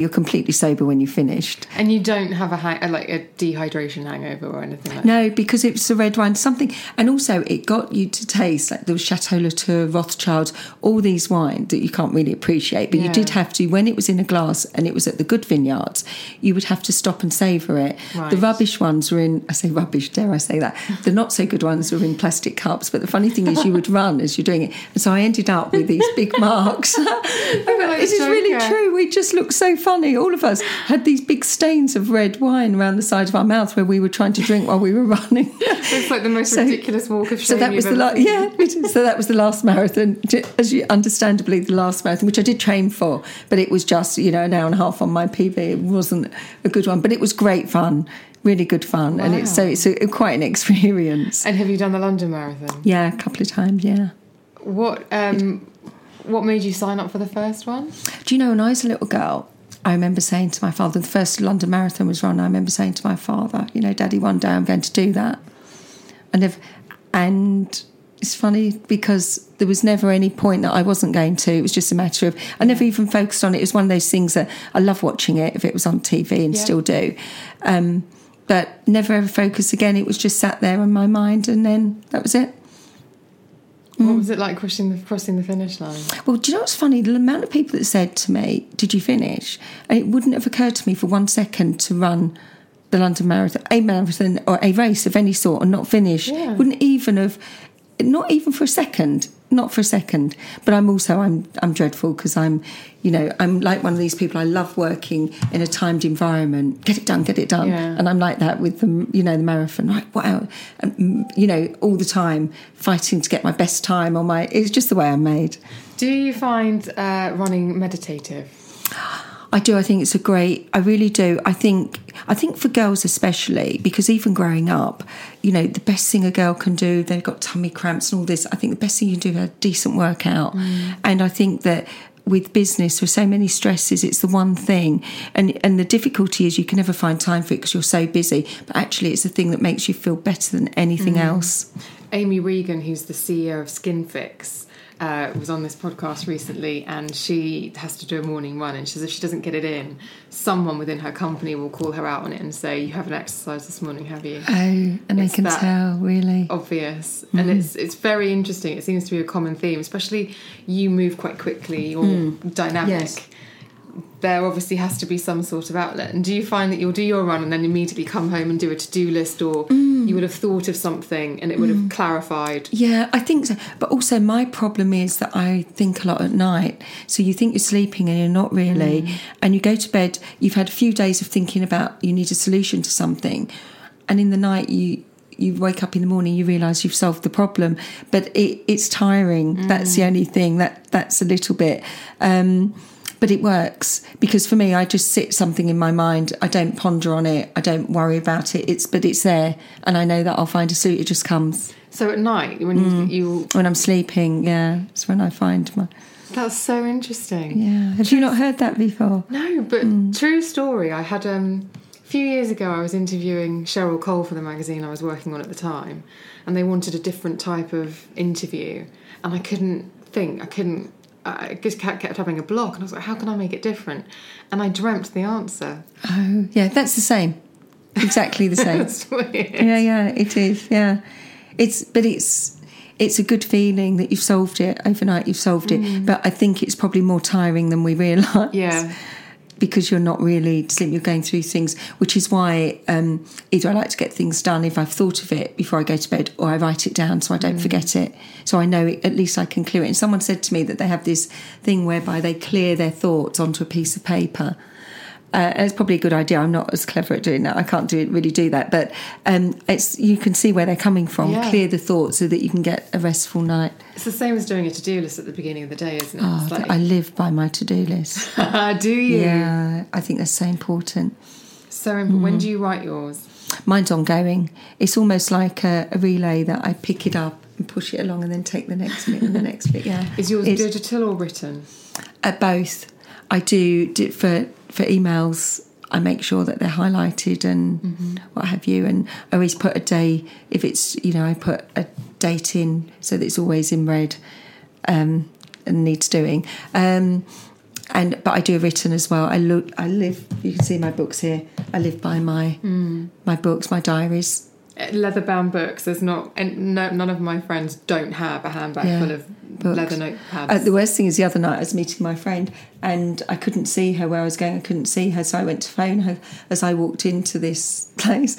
you're completely sober when you finished.
And you don't have a hang- like a dehydration hangover or anything like that.
No, because it was the red wine, something, and also it got you to taste like was Chateau Latour, Rothschild, all these wines that you can't really appreciate, but
Yeah.
you did have to when it was in a glass and it was at the good vineyards, you would have to stop and savor it.
Right.
The rubbish ones were in, I say rubbish, dare I say that? The not so good ones were in plastic cups, but the funny thing is you would run as you're doing it, and so I ended up with these big marks. this is really true. We just looked so funny. All of us had these big stains of red wine around the side of our mouth where we were trying to drink while we were running.
It's like the most
So-
ridiculous walk of shame.
So that was the last, yeah. So that was the last marathon, as you understandably the last marathon, which I did train for, but it was just you know an hour and a half on my PB. It wasn't a good one, but it was great fun, really good fun, and it's so it's a, quite an experience.
And have you done the London Marathon?
Yeah, a couple of times. Yeah.
What um, what made you sign up for the first one?
Do you know when I was a little girl? I remember saying to my father, the first London Marathon was run. I remember saying to my father, you know, Daddy, one day I'm going to do that. And if, and it's funny because there was never any point that I wasn't going to. It was just a matter of I never even focused on it. It was one of those things that I love watching it if it was on TV and
Yeah.
still do. Um, but never ever focused again. It was just sat there in my mind, and then that was it. Mm.
What was it like crossing the crossing the finish line?
Well, do you know what's funny? The amount of people that said to me, "Did you finish?" And it wouldn't have occurred to me for one second to run the London Marathon, a marathon or a race of any sort, and not finish.
Yeah.
Wouldn't even have, not even for a second, not for a second. But I'm also I'm I'm dreadful because I'm, you know, I'm like one of these people. I love working in a timed environment. Get it done, get it done.
Yeah.
And I'm like that with the, you know, the marathon. Right, wow, and, mm, you know, all the time fighting to get my best time on my. It's just the way I'm made.
Do you find uh, running meditative?
I do. I think it's a great. I really do. I think. I think for girls especially because even growing up, you know, the best thing a girl can do. They've got tummy cramps and all this. I think the best thing you can do is a decent workout. Mm. And I think that with business with so many stresses, it's the one thing. And and the difficulty is you can never find time for it because you're so busy. But actually, it's the thing that makes you feel better than anything mm. else.
Amy Regan, who's the CEO of SkinFix, uh, was on this podcast recently, and she has to do a morning run. And she says if she doesn't get it in, someone within her company will call her out on it and say, "You haven't exercised this morning, have you?"
Oh, and they
It's
can tell really.
obvious and it's it's very interesting it seems to be a common theme especially you move quite quickly you're dynamic
Yes.
There obviously has to be some sort of outlet. And do you find that you'll do your run and then immediately come home and do a to do list, or
Mm.
you would have thought of something and it would have clarified?
Yeah, I think so. But also, my problem is that I think a lot at night. So you think you're sleeping and you're not really. And you go to bed, you've had a few days of thinking about you need a solution to something. And in the night, you. You wake up in the morning, you realise you've solved the problem, but it, it's tiring. That's the only thing that that's a little bit. Um, but it works because for me, I just sit something in my mind. I don't ponder on it. I don't worry about it. It's but it's there, and I know that I'll find a suit. It just comes
So at night, when
Mm.
you, you
when I'm sleeping. Yeah, it's when I find my.
that's so interesting.
Yeah, have you not heard that before?
No, but
Mm.
true story. I had um, a few years ago. I was interviewing Cheryl Cole for the magazine I was working on at the time, and they wanted a different type of interview, and I couldn't think. I couldn't. I just kept, kept having a block, and I was like, "How can I make it different?" And I dreamt the answer.
Oh, yeah, that's the same. Exactly the same.
That's weird.
yeah, yeah, it is. Yeah, it's but it's it's a good feeling that you've solved it overnight. You've solved it, mm. but I think it's probably more tiring than we realise.
Yeah.
Because you're not really sleeping. You're going through things, which is why um, either I like to get things done if I've thought of it before I go to bed, or I write it down so I don't forget it. So I know it, at least I can clear it. And someone said to me that they have this thing whereby they clear their thoughts onto a piece of paper. Uh, it's probably a good idea. I'm not as clever at doing that. I can't do really do that, but um, it's you can see where they're coming from.
Yeah.
Clear the thoughts so that you can get a restful night.
It's the same as doing a to-do list at the beginning of the day, isn't it?
Oh,
like,
I live by my to-do list.
do you?
yeah, I think that's so important.
So important.
Mm.
when do you write yours?
Mine's ongoing. It's almost like a, a relay that I pick it up and push it along and then take the next bit and the next bit. Yeah.
Is yours
It's-
digital or written?
At both. I do, do for for emails. I make sure that they're highlighted and
Mm-hmm.
what have you. And I always put a day if it's you know I put a date in so that it's always in red um, and needs doing. Um, and but I do written as well. I look. I live. You can see my books here. I live by my
Hmm.
my books, my diaries.
Leather bound books. There's not, and no, none of my friends don't have a handbag
Yeah,
full of
books.
leather notepads.
Uh, the worst thing is the other night I was meeting my friend and I couldn't see her where I was going. I couldn't see her, so I went to phone her as I walked into this place.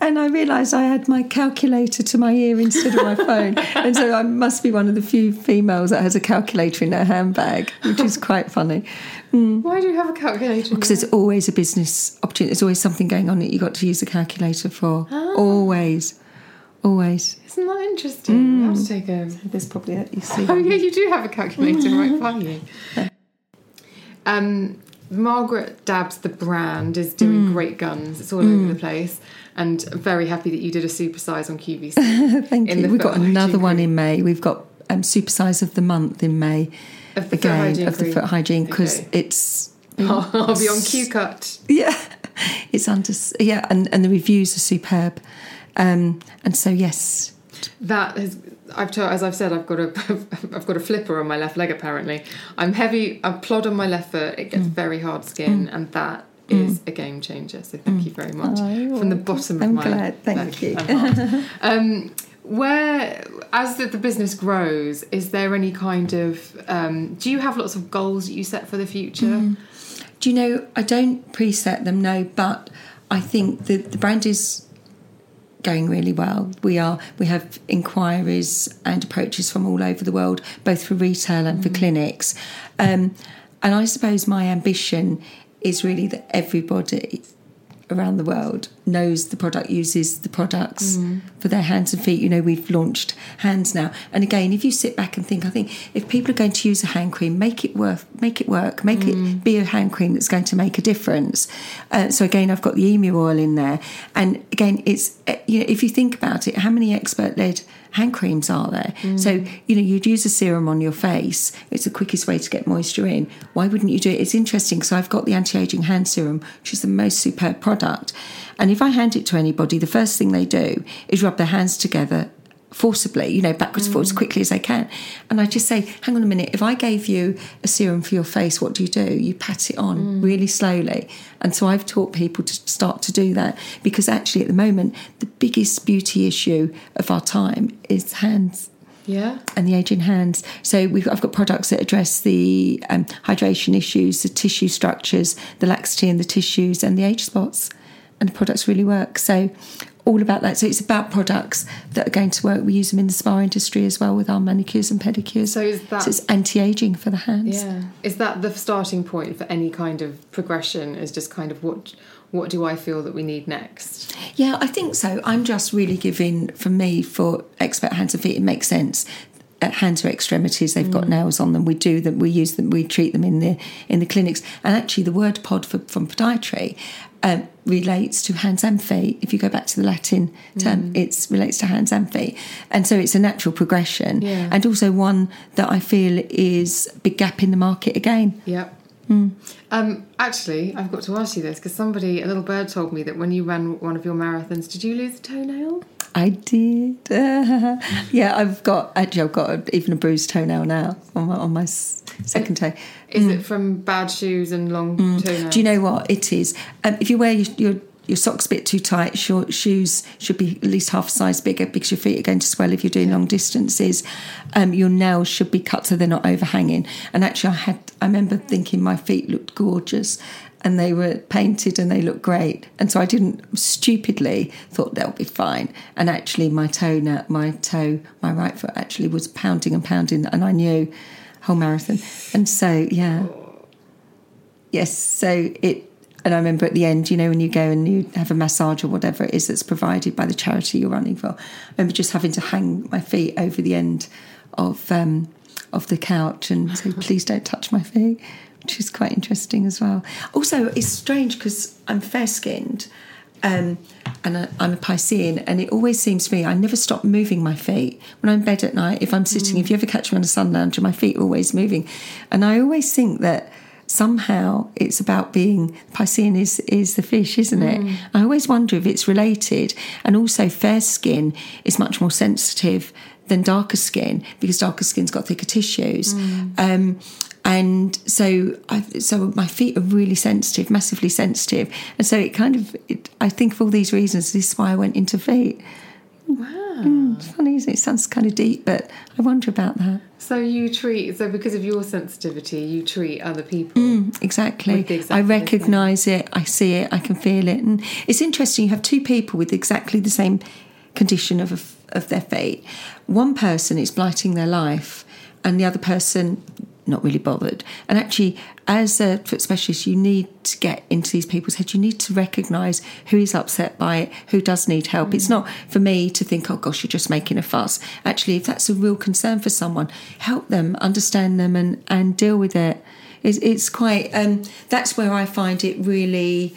And I realised I had my calculator to my ear instead of my phone. and so I must be one of the few females that has a calculator in her handbag, which is quite funny. Mm.
Why do you have a calculator?
Because there's always a business opportunity. There's always something going on that you've got to use a calculator for. Ah. Always. Always.
Isn't that interesting? I have to take a.
There's probably a, you see.
Oh yeah, you do have a calculator right mm-hmm. by you. Um, Margaret Dabbs, the brand, is doing mm. great guns. It's all over the mm. place, and I'm very happy that you did a supersize on QVC.
Thank you. We've got another one in May. We've got um, supersize of the month in May.
Of the foot
again
hygiene
of the foot hygiene because
Okay.
it's
I'll be on Q cut.
yeah, it's under yeah, and and the reviews are superb. Um, and so yes,
That has. I've told, as I've said, I've got a, I've got a flipper on my left leg. Apparently, I'm heavy. I plod on my left foot. It
Mm.
gets very hard skin, and that is a game changer. So thank you very much from the bottom of
Mm. I'm
my.
glad, thank you.
um, where, as the, the business grows, is there any kind of? Um, do you have lots of goals that you set for the future?
Mm. Do you know, I don't preset them, no, but I think the, the brand is going really well. We are we have inquiries and approaches from all over the world, both for retail and for clinics. Um, and I suppose my ambition is really that everybody around the world knows the product uses the products for their hands and feet. You know we've launched hands now. And again if you sit back and think i think if people are going to use a hand cream make it worth make it work make it be a hand cream that's going to make a difference. Uh, so again i've got the emu oil in there. And again it's uh, you know if you think about it how many expert led hand creams are there? Mm. So you know you'd use a serum on your face. It's the quickest way to get moisture in. Why wouldn't you do it? It's interesting because i've got the anti-aging hand serum which is the most superb product. And if i hand it to anybody the first thing they do is rub their hands together forcibly, you know, backwards, forwards, as quickly as they can. And I just say, hang on a minute, if I gave you a serum for your face, what do you do? You pat it on really slowly. And so I've taught people to start to do that because actually at the moment, the biggest beauty issue of our time is hands.
Yeah.
and the aging hands. So we've, I've got products that address the um, hydration issues, the tissue structures, the laxity in the tissues, and the age spots. And the products really work. So all about that. So it's about products that are going to work. We use them in the spa industry as well with our manicures and pedicures.
So is that-
it's anti-aging for the hands.
Yeah. Is that the starting point for any kind of progression? Is just kind of what what do I feel that we need next?
Yeah, I think so. I'm just really giving, for me, for expert hands and feet, it makes sense. Uh, hands are extremities; they've got nails on them. We do them. We use them. We treat them in the in the clinics. And actually, the word "pod" for, from podiatry um, relates to hands and feet. If you go back to the Latin term, mm. it relates to hands and feet, and so it's a natural progression,
Yeah.
and also one that I feel is a big gap in the market again.
Yep.
Hmm.
Um, actually, I've got to ask you this because somebody, a little bird, told me that when you ran one of your marathons, did you lose a toenail?
I did. yeah, I've got actually I've got a, even a bruised toenail now on my, on my second toe.
Is it from bad shoes and long toenails?
Mm. Do you know what it is? Um, if you wear your, your your socks a bit too tight, short shoes should be at least half a size bigger because your feet are going to swell if you're doing long distances. Um, your nails should be cut so they're not overhanging. And actually, I had I remember thinking my feet looked gorgeous. And they were painted and they looked great. And so I didn't stupidly thought they'll be fine. And actually, my toe, my toe, my right foot actually was pounding and pounding, and I knew whole marathon. And so, yeah, Yes, so it, and I remember at the end, you know, when you go and you have a massage or whatever it is that's provided by the charity you're running for, I remember just having to hang my feet over the end of um, of the couch and say, please don't touch my feet, which is quite interesting as well. Also, it's strange because I'm fair skinned. Um, and I, I'm a Piscean, and it always seems to me I never stop moving my feet when I'm in bed at night. If I'm sitting, if you ever catch me on a sun lounger, my feet are always moving, and I always think that somehow it's about being Piscean is is the fish, isn't it? I always wonder if it's related, and also fair skin is much more sensitive than darker skin because darker skin's got thicker tissues. Um, and so, I, so my feet are really sensitive, massively sensitive, and so it kind of, it, I think of all these reasons. This is why I went into feet.
Wow.
Mm, it's funny, isn't it? It sounds kind of deep, but I wonder about that.
So you treat so because of your sensitivity, you treat other people.
Mm, exactly.
With exact
I recognise it, I see it, I can feel it. And it's interesting, you have two people with exactly the same condition of, of their fate. One person is blighting their life, and the other person not really bothered. And actually, as a foot specialist, you need to get into these people's heads. You need to recognise who is upset by it, who does need help. It's not for me to think, oh gosh, you're just making a fuss. Actually, if that's a real concern for someone, help them, understand them, and, and deal with it. It's, it's quite. Um, that's where I find it really.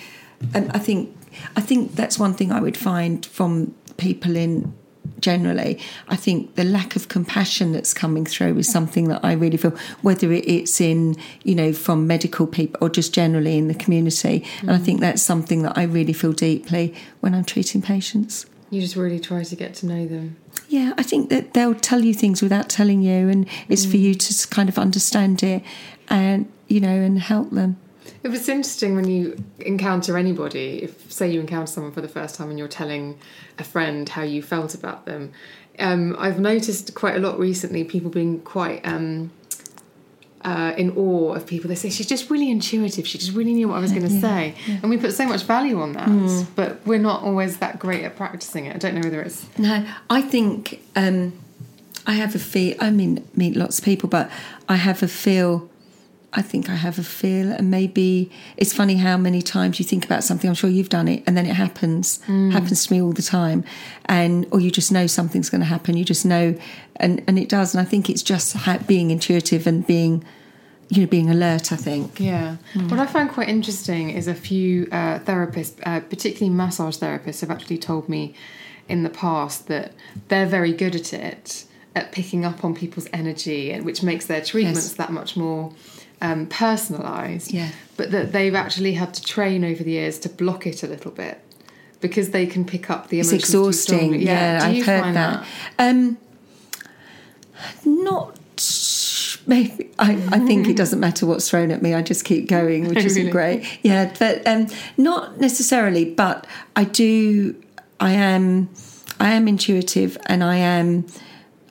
Um, I think. I think that's one thing I would find from people in generally. I think the lack of compassion that's coming through is something that I really feel, whether it's in, you know, from medical people or just generally in the community. And I think that's something that I really feel deeply when I'm treating patients.
You just really try to get to know them.
Yeah, I think that they'll tell you things without telling you, and it's for mm. you to kind of understand it and, you know, and help them.
It was interesting when you encounter anybody, if say you encounter someone for the first time and you're telling a friend how you felt about them. Um, I've noticed quite a lot recently people being quite um, uh, in awe of people. They say she's just really intuitive. She just really knew what I was going to say, and we put so much value on that. But we're not always that great at practicing it. I don't know whether it's
No, I think um, I have a feel. I mean, meet lots of people, but I have a feel. I think I have a feel, and maybe it's funny how many times you think about something. I'm sure you've done it, and then it happens. Happens to me all the time, and or you just know something's going to happen. You just know, and and it does. And I think it's just ha- being intuitive and being, you know, being alert. I think.
Yeah. What I find quite interesting is a few uh, therapists, uh, particularly massage therapists, have actually told me in the past that they're very good at it, at picking up on people's energy, and which makes their treatments
Yes.
that much more um, personalised.
Yeah.
But that they've actually had to train over the years to block it a little bit because they can pick up the
It's
emotions too
exhausting. Yeah,
Do
I've heard
find
that. Um, not maybe. I, I think it doesn't matter what's thrown at me. I just keep going, which isn't
Really?
great. Yeah, but um, not necessarily. But I do. I am. I am intuitive, and I am.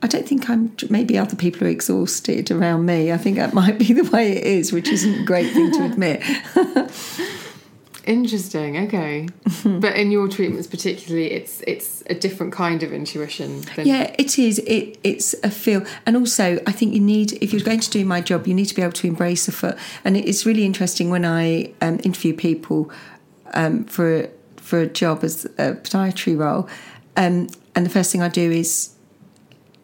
I don't think I'm. Maybe other people are exhausted around me. I think that might be the way it is, which isn't a great thing to admit.
Interesting. Okay, but in your treatments, particularly, it's it's a different kind of intuition. Than...
Yeah, it is. It it's a feel, and also I think you need if you're going to do my job, you need to be able to embrace a foot. And it's really interesting when I um, interview people um, for for a job as a podiatry role, um, and the first thing I do is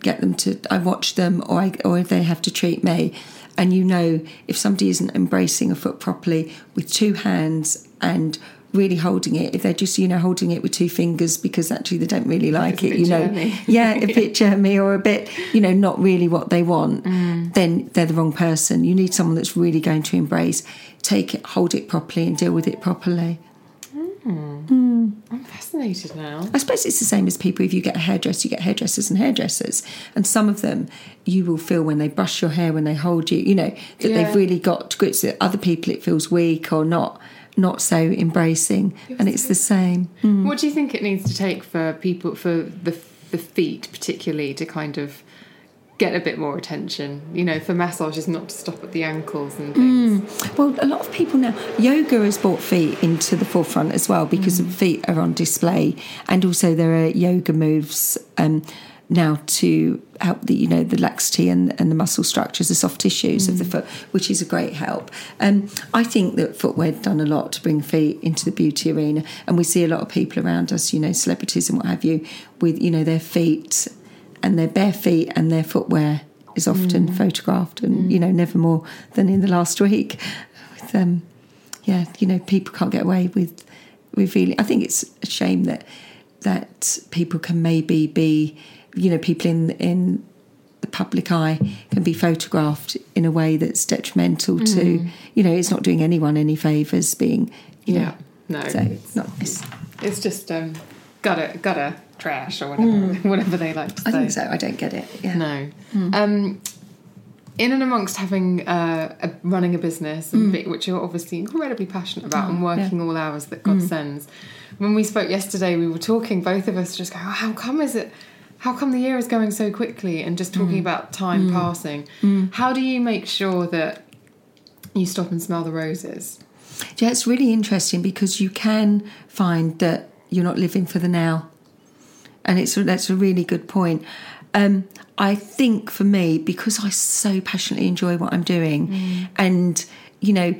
get them to I watch them or I, or they have to treat me. And you know if somebody isn't embracing a foot properly with two hands and really holding it if they're just you know holding it with two fingers because actually they don't really like it you know. yeah a bit germy or a bit you know not really what they want mm. then they're the wrong person. You need someone that's really going to embrace take it hold it properly and deal with it properly
Mm. Mm. I'm fascinated now.
I suppose it's the same as people. If you get a hairdresser, you get hairdressers and hairdressers, and some of them you will feel when they brush your hair, when they hold you, you know that yeah. they've really got to grips. With other people, it feels weak or not not so embracing, and it's the same.
Mm. What do you think it needs to take for people for the the feet, particularly, to kind of get a bit more attention. You know, for massages, not to stop at the ankles and things.
Mm. Well, a lot of people now, yoga has brought feet into the forefront as well because mm. feet are on display, and also there are yoga moves. Um, now to help the you know the laxity and, and the muscle structures, the soft tissues mm. of the mm. foot, which is a great help. Um, I think that footwear done a lot to bring feet into the beauty arena, and we see a lot of people around us, you know, celebrities and what have you, with you know their feet and their bare feet and their footwear is often mm. photographed, and mm. you know, never more than in the last week. With, um, yeah, you know, people can't get away with revealing. I think it's a shame that that people can maybe be, you know, people in in the public eye can be photographed in a way that's detrimental mm. to, you know, it's not doing anyone any favours being, you
yeah.
know.
No,
so
it's,
not,
it's, it's just um, gotta gotta trash or whatever, mm. whatever they like to say.
I think so. I don't get it. Yeah.
No. Mm. Um, in and amongst having uh, a, running a business, mm. which you're obviously incredibly passionate about, and working yeah. all hours that God mm. sends. When we spoke yesterday, we were talking. Both of us just go, oh, "How come is it? How come the year is going so quickly?" And just talking mm. about time mm. passing. How do you make sure that you stop and smell the roses?
Yeah, it's really interesting because you can find that you're not living for the now and it's that's a really good point. Um, I think for me, because I so passionately enjoy what I'm doing, mm. and you know,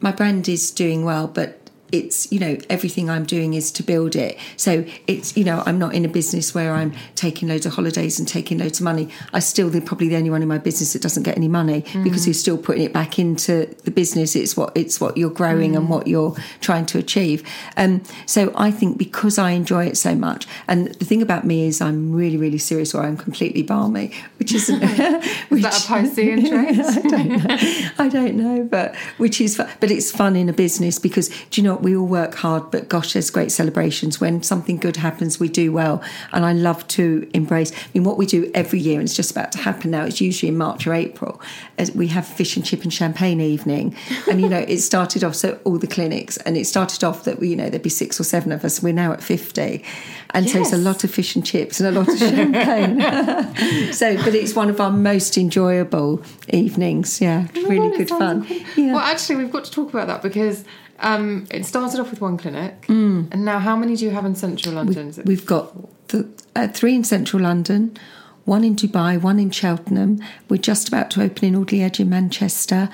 my brand is doing well, but it's you know everything i'm doing is to build it. So it's you know i'm not in a business where i'm taking loads of holidays and taking loads of money. I still the probably the only one in my business that doesn't get any money mm. because you're still putting it back into the business. It's what it's what you're growing mm. and what you're trying to achieve. Um, so i think because i enjoy it so much and the thing about me is i'm really really serious or i'm completely barmy which isn't
which, is that a Piscean trait?
I, don't know, I don't know but which is but it's fun in a business because do you know we all work hard, but gosh, there's great celebrations. When something good happens, we do well. And I love to embrace. I mean, what we do every year, and it's just about to happen now, it's usually in March or April, as we have fish and chip and champagne evening. And, you know, it started off, so all the clinics, and it started off that, we, you know, there'd be six or seven of us. We're now at 50. And yes. so it's a lot of fish and chips and a lot of champagne. so, but it's one of our most enjoyable evenings. Yeah, oh, really good fun.
Yeah. Well, actually, we've got to talk about that because um, it started off with one clinic, mm. and now how many do you have in central London?
We, have got the, uh, three in central London, one in Dubai, one in Cheltenham. We're just about to open in Alderley Edge in Manchester,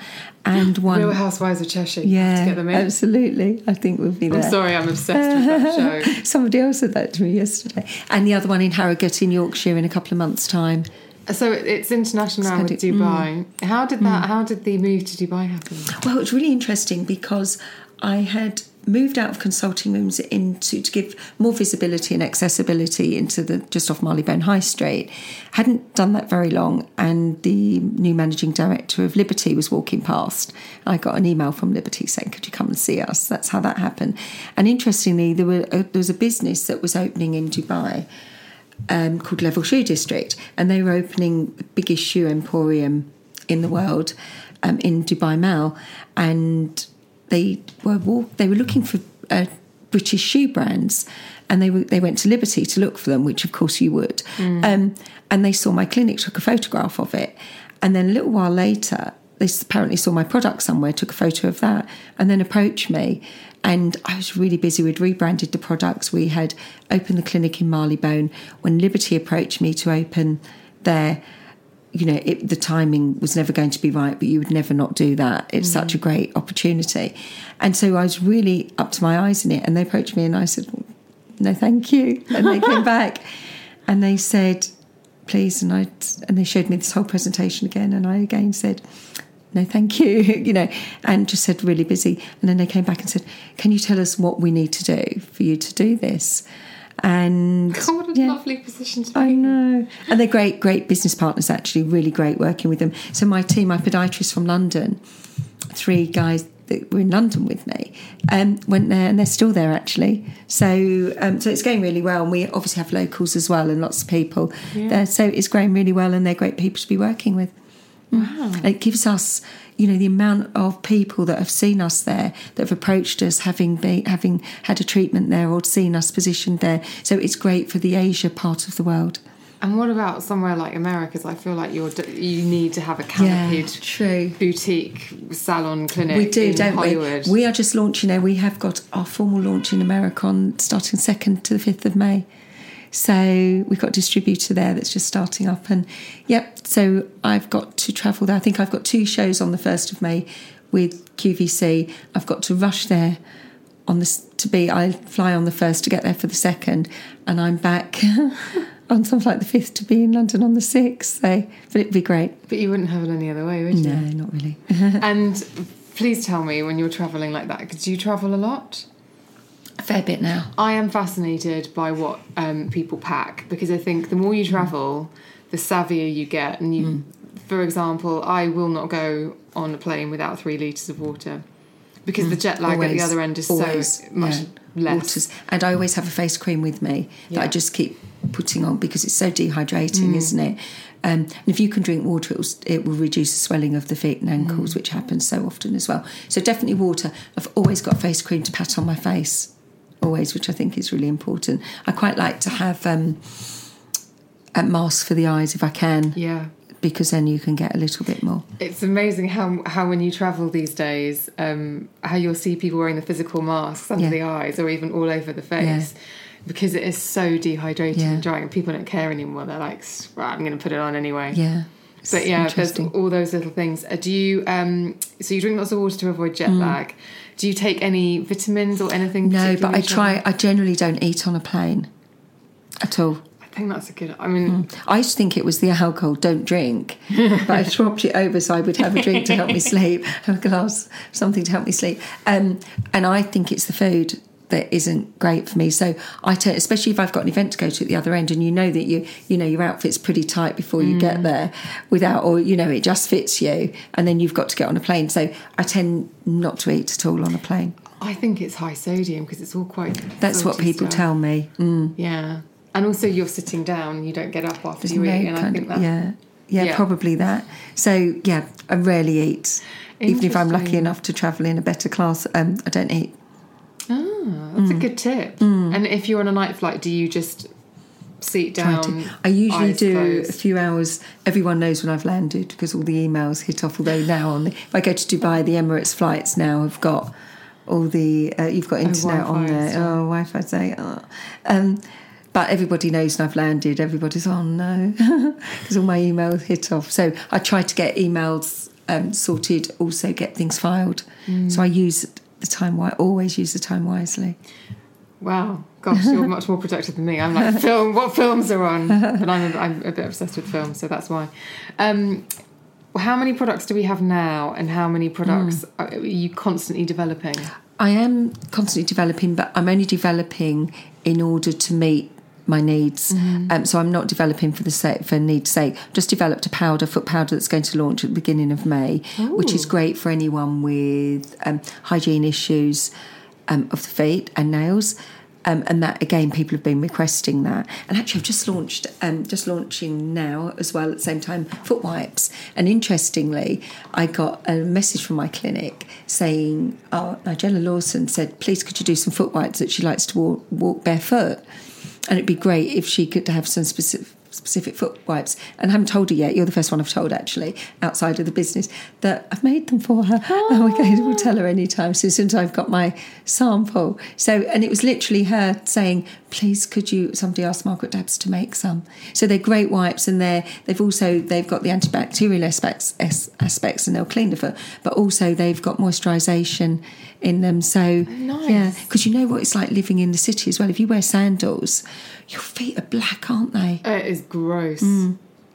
and one.
Real Housewives of Cheshire.
Yeah, absolutely. I think we'll be there.
I'm sorry, I'm obsessed with that show.
Somebody else said that to me yesterday, and the other one in Harrogate in Yorkshire in a couple of months' time.
So it's international now with Dubai. Mm. How did that? Mm. How did the move to Dubai happen?
Well, it's really interesting because I had moved out of consulting rooms into to give more visibility and accessibility into the just off Marylebone High Street. Hadn't done that very long, and the new managing director of Liberty was walking past. I got an email from Liberty saying, "Could you come and see us?" That's how that happened. And interestingly, there were a, there was a business that was opening in Dubai. Um, called Level Shoe District, and they were opening the biggest shoe emporium in the world um, in Dubai Mall, and they were walk, they were looking for uh, British shoe brands, and they were, they went to Liberty to look for them, which of course you would. Um, and they saw my clinic, took a photograph of it, and then a little while later, they apparently saw my product somewhere, took a photo of that, and then approached me. And I was really busy. We'd rebranded the products. We had opened the clinic in Marylebone. When Liberty approached me to open their you know, it, the timing was never going to be right, but you would never not do that. It's mm. such a great opportunity. And so I was really up to my eyes in it. And they approached me and I said, no, thank you. And they came back and they said, please. And I, and they showed me this whole presentation again. And I again said, no, thank you, you know, and just said really busy. And then they came back and said, can you tell us what we need to do for you to do this? And
God, what a
yeah.
lovely position to be
I
in.
know. And they're great, great business partners, actually, really great working with them. So, my team, my podiatrists from London, three guys that were in London with me, um, went there and they're still there, actually. So, um, so it's going really well. And we obviously have locals as well and lots of people there. So, it's going really well and they're great people to be working with.
Wow.
It gives us, you know, the amount of people that have seen us there, that have approached us, having been, having had a treatment there or seen us positioned there. So it's great for the Asia part of the world.
And what about somewhere like America's? I feel like you're you need to have a canopied
true.
boutique salon clinic.
We do, don't
Hollywood.
we? We are just launching now. We have got our formal launch in America on starting second to the fifth of May. So we've got a distributor there that's just starting up, and yep. So I've got to travel there. I think I've got two shows on the first of May with QVC. I've got to rush there on this to be. I fly on the first to get there for the second, and I'm back on something like the fifth to be in London on the sixth. So, but it'd be great.
But you wouldn't have it any other way, would you?
No, not really.
And please tell me when you're travelling like that, because you travel a lot?
A fair bit now.
I am fascinated by what um, people pack because I think the more you travel, the savvier you get. And you, for example, I will not go on a plane without three litres of water because the jet lag at the other end is
always,
so much
yeah.
less.
Waters. And I always have a face cream with me that I just keep putting on because it's so dehydrating,
Mm.
isn't it? Um, and if you can drink water, it will, it will reduce the swelling of the feet and ankles,
Mm.
which happens so often as well. So definitely water. I've always got face cream to pat on my face, always, which I think is really important. I quite like to have um, a mask for the eyes if I can,
Yeah.
because then you can get a little bit more.
It's amazing how how when you travel these days, um, how you'll see people wearing the physical masks under
Yeah.
the eyes or even all over the face. Because it is so dehydrating
Yeah.
and drying, and people don't care anymore. They're like, "Right, I'm going to put it on anyway."
Yeah.
But yeah, there's all those little things. Uh, do you? Um, so you drink lots of water to avoid
Mm.
jet lag. Do you take any vitamins or anything?
No, but I try. I generally don't eat on a plane at all.
I think that's a good. I mean,
I used to think it was the alcohol, don't drink, but I swapped it over so I would have a drink to help me sleep, have a glass, something to help me sleep. Um, and I think it's the food that isn't great for me. So I turn, especially if I've got an event to go to at the other end, and you know that you, you know, your outfit's pretty tight before you get there, without, or you know, it just fits you, and then you've got to get on a plane. So I tend not to eat at all on a plane.
I think it's high sodium because it's all quite.
That's what people
stuff.
tell me. Mm.
Yeah, and also you're sitting down. You don't get up after
There's
you
no
eat, and I think
yeah, yeah,
Yeah.
probably that. So yeah, I rarely eat. Even if I'm lucky enough to travel in a better class, um, I don't eat.
Ah, that's
Mm.
a good tip. And if you're on a night flight, do you just seat down?
I usually do
closed?
a few hours. Everyone knows when I've landed because all the emails hit off. Although now, on the, if I go to Dubai, the Emirates flights now have got all the. Uh, you've got internet
Wi-Fi
on there. Oh, Wi-Fi say. Oh. Um, but everybody knows when I've landed. Everybody's oh no, because all my emails hit off. So I try to get emails um, sorted. Also get things filed.
Mm.
So I use the time. wi- Always use the time wisely.
Wow, gosh, you're much more productive than me. I'm like film. What films are on? But I'm a, I'm a bit obsessed with film so that's why. Um, how many products do we have now, and how many products
Hmm.
are you constantly developing?
I am constantly developing, but I'm only developing in order to meet my needs. Um, so I'm not developing for the sake for need's sake. Just developed a powder, foot powder that's going to launch at the beginning of May, which is great for anyone with um, hygiene issues um, of the feet and nails. Um, and that again, people have been requesting that. And actually, I've just launched, um, just launching now as well at the same time, foot wipes. And interestingly, I got a message from my clinic saying, oh, Nigella Lawson said, please could you do some foot wipes that she likes to walk, walk barefoot? And it'd be great if she could have some specific specific foot wipes and I haven't told her yet. You're the first one I've told actually outside of the business that I've made them for her. Oh. And we're going to tell her anytime so as soon as I've got my sample. So and it was literally her saying, please could you somebody ask Margaret Dabbs to make some. So they're great wipes and they're they've also they've got the antibacterial aspects aspects and they'll clean the foot, but also they've got moisturisation in them. So
nice.
yeah, because you know what it's like living in the city as well. If you wear sandals, your feet are black, aren't they?
It is gross.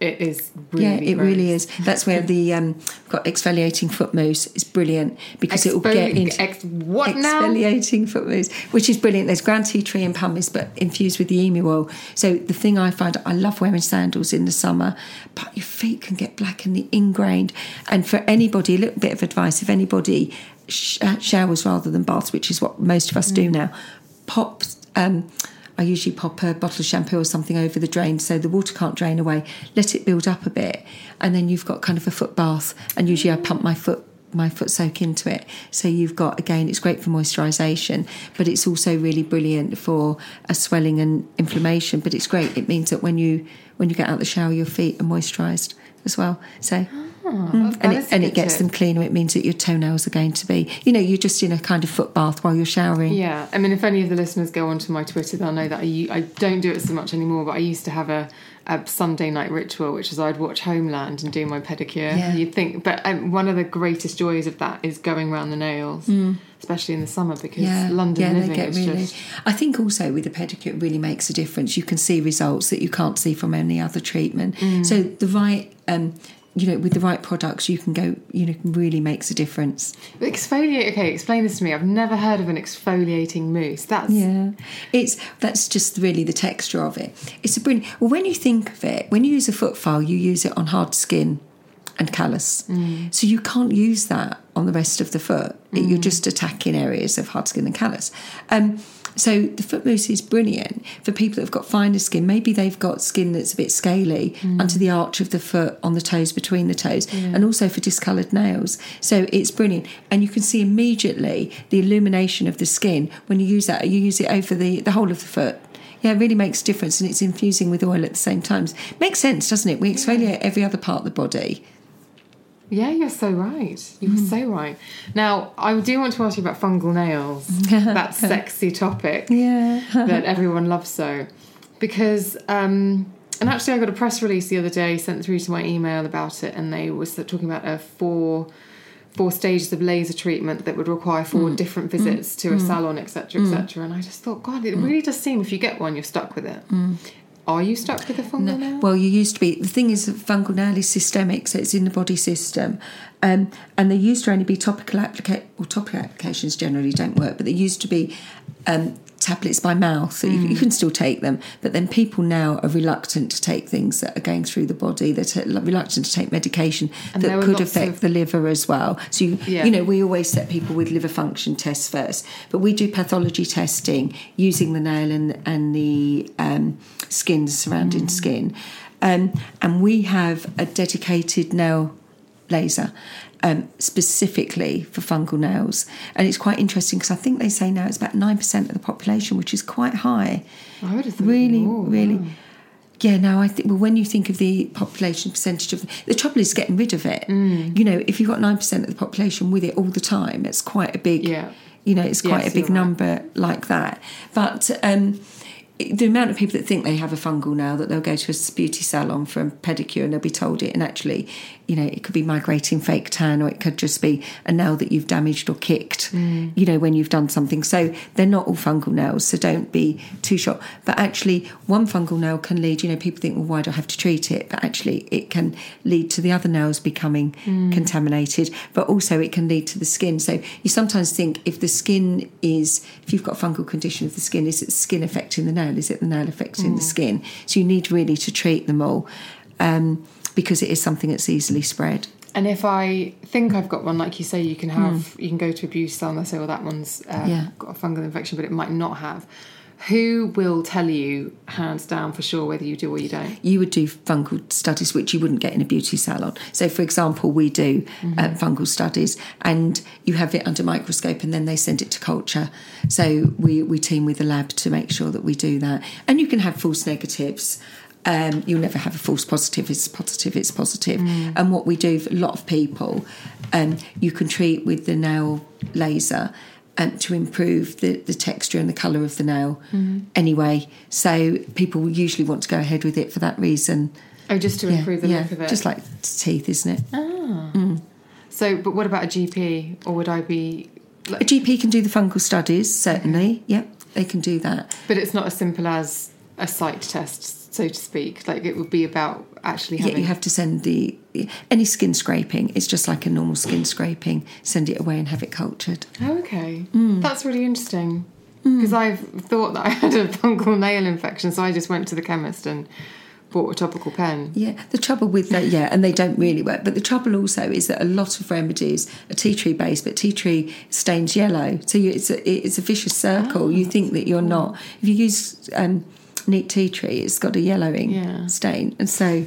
It is really
Mm. yeah, it
gross.
really is. That's where the um, got exfoliating foot mousse is brilliant because it will get
Exfoli-
into
ex- what now?
exfoliating foot mousse, which is brilliant. There's ground tea tree and pumice, but infused with the emu oil. So the thing I find, I love wearing sandals in the summer, but your feet can get black and the ingrained. And for anybody, a little bit of advice: if anybody sh- uh, showers rather than baths, which is what most of us
Mm.
do now, pop. Um, I usually pop a bottle of shampoo or something over the drain so the water can't drain away. Let it build up a bit, and then you've got kind of a foot bath. And usually I pump my foot my foot soak into it. So you've got again, it's great for moisturisation, but it's also really brilliant for a swelling and inflammation. But it's great. It means that when you when you get out of the shower, your feet are moisturised as well. So. Ah. Mm.
that
and it, and it gets
tip.
them cleaner. It means that your toenails are going to be, you know, you're just in a kind of foot bath while you're showering.
Yeah, I mean, if any of the listeners go onto my Twitter, they'll know that I don't do it so much anymore. But I used to have a, a Sunday night ritual, which is I'd watch Homeland and do my pedicure.
Yeah.
You'd think, but um, one of the greatest joys of that is going around the nails, especially in the summer because London living is just.
I think also with the pedicure, it really makes a difference. You can see results that you can't see from any other treatment.
Mm.
So the right, um, you know, with the right products, you can go, you know, really makes a difference.
Exfoliate. Okay, explain this to me. I've never heard of an exfoliating mousse. That's
Yeah, it's that's just really the texture of it. It's a brilliant. Well, when you think of it, when you use a foot file, you use it on hard skin and callus, so you can't use that on the rest of the foot. It- You're just attacking areas of hard skin and callus. Um, so the foot mousse is brilliant for people that have got finer skin. Maybe they've got skin that's a bit scaly mm. under the arch of the foot, on the toes, between the toes, and also for discoloured nails. So it's brilliant, and you can see immediately the illumination of the skin when you use that. You use it over the the whole of the foot. Yeah, it really makes a difference, and it's infusing with oil at the same time. Makes sense, doesn't it? We exfoliate every other part of the body.
Yeah, you're so right. You're
Mm.
so right. Now, I do want to ask you about fungal nails. that sexy topic
Yeah.
that everyone loves so. Because, um, and actually, I got a press release the other day sent through to my email about it, and they were talking about a four four stages of laser treatment that would require four
Mm.
different visits to a salon, etc., etc. And I just thought, God, it really does seem if you get one, you're stuck with it. Are you stuck with a fungal nail?
Well, you used to be. The thing is, fungal nail is systemic, so it's in the body system, um, and they used to only be topical applica- Well, topical applications generally don't work, but they used to be um, tablets by mouth. So you, you can still take them, but then people now are reluctant to take things that are going through the body. They're t- reluctant to take medication
And
that could affect
of-
the liver as well. So you,
Yeah.
you know, we always set people with liver function tests first, but we do pathology testing using the nail and and the um, skin, surrounding skin, um, and we have a dedicated nail laser. Um, specifically for fungal nails, and it's quite interesting because I think they say now it's about nine percent of the population, which is quite high.
I would have thought
Really,
more,
really.
wow.
Yeah, no, I think well, when you think of the population percentage of the trouble is getting rid of it.
Mm.
You know, if you've got nine percent of the population with it all the time, it's quite a big.
Yeah.
You know, it's quite
Yes,
a big
right.
number like that. But um, the amount of people that think they have a fungal nail that they'll go to a beauty salon for a pedicure and they'll be told it, and actually, you know, it could be migrating fake tan or it could just be a nail that you've damaged or kicked.
Mm.
You know, when you've done something. So they're not all fungal nails. So don't be too shocked. But actually, one fungal nail can lead. You know, people think, well, why do I have to treat it? But actually, it can lead to the other nails becoming
Mm.
contaminated. But also, it can lead to the skin. So you sometimes think if the skin is, if you've got a fungal condition of the skin, is it skin affecting the nail? Is it the nail affecting
Mm.
the skin? So you need really to treat them all. Um, because it is something that's easily spread.
And if I think I've got one, like you say, you can have, you can go to a beauty salon. They say, well, that one's uh.
Yeah.
got a fungal infection, but it might not have. Who will tell you hands down for sure whether you do or you don't?
you would do fungal studies which you wouldn't get in a beauty salon. So, for example, we do uh, fungal studies, and you have it under microscope, and then they send it to culture. So we we team with the lab to make sure that we do that, and you can have false negatives. Um, you'll never have a false positive. It's positive. It's positive. And what we do for a lot of people, um, you can treat with the nail laser um, to improve the, the texture and the colour of the nail anyway. So people usually want to go ahead with it for that reason.
Oh, just to
Yeah,
improve the
yeah,
look of it.
Just like teeth, isn't it? Ah.
so, but what about a GP? Or would I be?
A GP can do the fungal studies, certainly. Yep, they can do that.
But it's not as simple as a sight test, so to speak. Like it would be about actually having.
Yeah, you have to send the any skin scraping. It's just like a normal skin scraping. Send it away and have it cultured.
Oh, okay.
Mm.
That's really interesting. Because I've thought that I had a fungal nail infection, so I just went to the chemist and bought a topical pen.
Yeah, the trouble with that, yeah, and they don't really work. But the trouble also is that a lot of remedies are tea tree based, but tea tree stains yellow, so you, it's a it's a vicious circle. you think that you're not. If you use um, neat tea tree, it's got a yellowing
Yeah.
stain, and so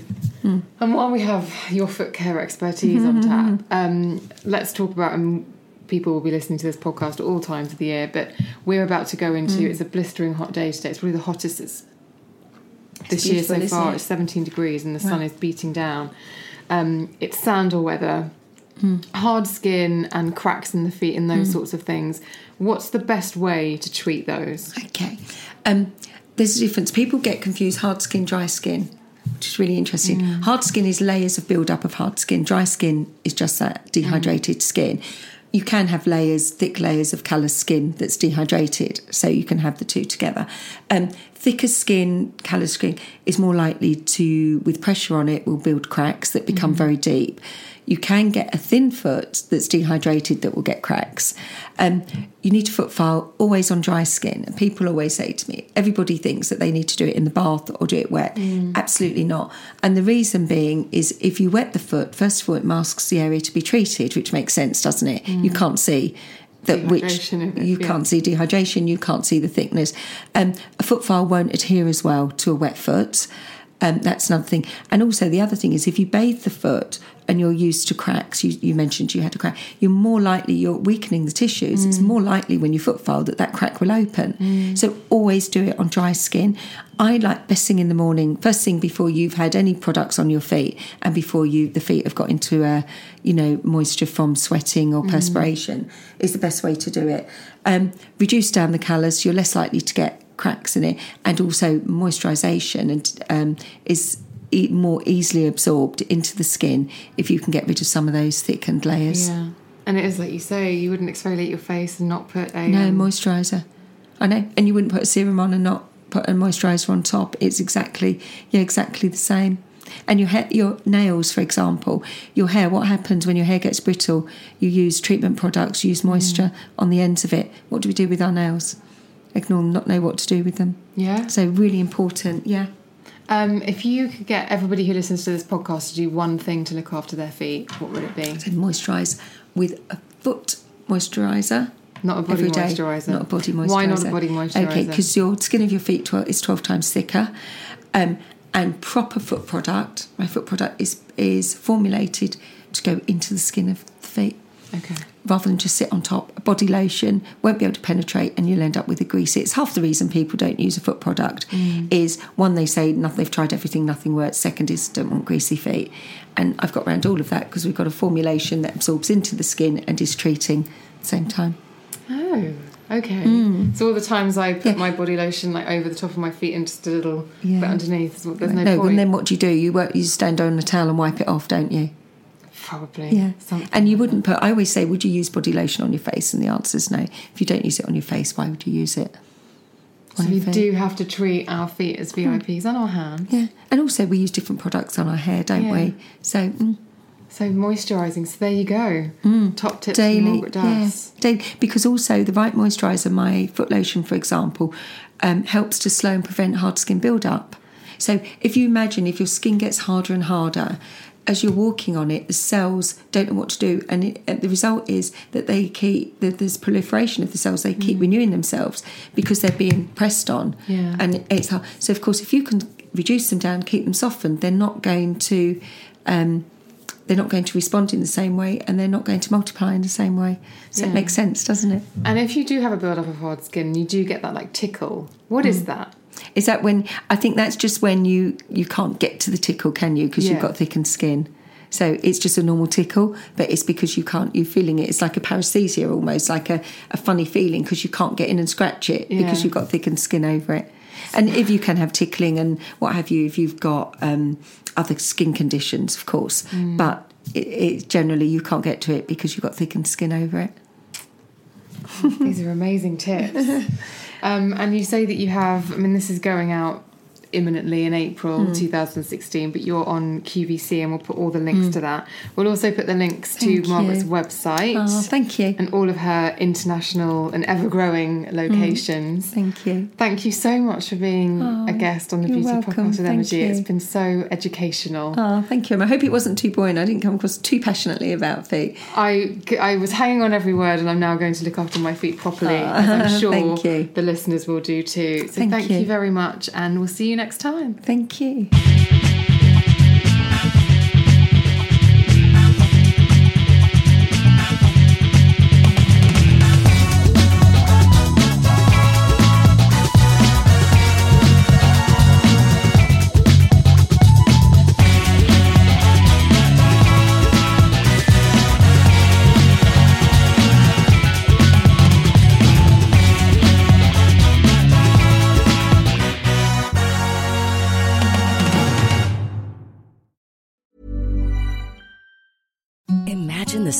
And while we have your foot care expertise on tap, um, let's talk about. Um, people will be listening to this podcast at all times of the year, but we're about to go into. It's a blistering hot day today. It's probably the hottest it's this year so far.
it?
It's 17 degrees and the sun is beating down. Um, it's sandal weather, hard skin and cracks in the feet and those sorts of things. What's the best way to treat those?
Okay. Um, there's a difference. People get confused hard skin, dry skin, which is really interesting. Mm. Hard skin is layers of build up of hard skin. Dry skin is just that dehydrated mm. skin. You can have layers, thick layers of callous skin that's dehydrated, so you can have the two together. Um, thicker skin, callous skin, is more likely to, with pressure on it, will build cracks that become mm-hmm. very deep. You can get a thin foot that's dehydrated that will get cracks. Um, you need to foot file always on dry skin. And people always say to me, everybody thinks that they need to do it in the bath or do it wet. Absolutely not. And the reason being is if you wet the foot, first of all, it masks the area to be treated, which makes sense, doesn't it? You can't see that which
Dehydration of it,
you
yeah.
can't see dehydration, you can't see the thickness. Um, a foot file won't adhere as well to a wet foot. Um, that's another thing. And also, the other thing is if you bathe the foot and you're used to cracks, you, you mentioned you had a crack, you're more likely, you're weakening the tissues. It's more likely when you foot file that that crack will open. So always do it on dry skin. I like best thing in the morning, first thing before you've had any products on your feet and before you the feet have got into a, you know, moisture from sweating or perspiration is the best way to do it. Um, reduce down the colours, you're less likely to get cracks in it, and also moisturisation and um, is more easily absorbed into the skin if you can get rid of some of those thickened layers.
Yeah. And it is like you say, you wouldn't exfoliate your face and not put a.
No
um,
moisturiser. I know, and you wouldn't put a serum on and not put a moisturiser on top. It's exactly yeah, exactly the same. And your hair, your nails, for example, your hair. What happens when your hair gets brittle? You use treatment products, you use moisture on the ends of it. What do we do with our nails? Ignore them, not know what to do with them.
Yeah.
So really important. Yeah.
Um, if you could get everybody who listens to this podcast to do one thing to look after their feet, what would it be?
So moisturise with a foot moisturiser.
Not a body moisturiser.
Not a body moisturiser.
Why not a body moisturiser?
Okay, because your skin of your feet tw- is 12 times thicker. Um, and proper foot product, my foot product is, is formulated to go into the skin of the feet
Okay.
rather than just sit on top. A body lotion won't be able to penetrate and you'll end up with a greasy. It's half the reason people don't use a foot product mm. is one, they say nothing, they've tried everything, nothing works. Second is don't want greasy feet. And I've got around all of that because we've got a formulation that absorbs into the skin and is treating at the same time.
Oh, okay. Mm. So all the times I put.
Yeah.
my body lotion like over the top of my feet and just a little
Yeah.
bit underneath. There's no,
no,
point.
and then what do you do? You work, you stand on the towel and wipe it off, don't you?
Probably.
Yeah.
Something
And you
like
wouldn't put. I always say, would you use body lotion on your face? And the answer is no. If you don't use it on your face, why would you use it?
that. So we do have to treat our feet as VIPs and our hands.
Yeah, and also we use different products on our hair, don't
Yeah.
we? So mm,
So moisturising. So there you go. Top tips from
daily,
Margaret
yeah, daily. Because also the right moisturiser, my foot lotion, for example, um, helps to slow and prevent hard skin build-up. So if you imagine if your skin gets harder and harder, as you're walking on it, the cells don't know what to do, and, it, and the result is that they keep that there's proliferation of the cells. They keep renewing themselves because they're being pressed on,
Yeah.
and it's hard. So of course, if you can reduce them down, keep them softened, they're not going to. Um, they're not going to respond in the same way, and they're not going to multiply in the same way. So
Yeah.
it makes sense, doesn't it?
And if you do have a build up of hard skin, you do get that like tickle. What
Mm.
is that?
Is that when I think that's just when you you can't get to the tickle, can you? Because
Yeah.
you've got thickened skin. So it's just a normal tickle, but it's because you can't. You're feeling it. It's like a paresthesia, almost like a, a funny feeling because you can't get in and scratch it
Yeah.
because you've got thickened skin over it. And if you can have tickling and what have you, if you've got um, other skin conditions, of course,
Mm.
but it, it generally you can't get to it because you've got thickened skin over it.
These are amazing tips. um, and you say that you have, I mean, this is going out imminently in April
Hmm.
2016, but you're on QVC and we'll put all the links hmm. to that. We'll also put the links to
Hmm.
Margaret's
you.
website.
Oh, thank you.
And all of her international and ever growing hmm. locations.
Thank you.
Thank you so much for being
Oh,
a guest on the Beauty
welcome.
Podcast with
Thank
Energy. It's been so educational.
Oh, thank you. I hope it wasn't too boring. I didn't come across too passionately about feet.
I, I was hanging on every word, and I'm now going to look after my feet properly, as I'm sure
thank
the listeners will do too. So
Thank
thank, you.
you.
very much, and we'll see you next time.
Thank you.
The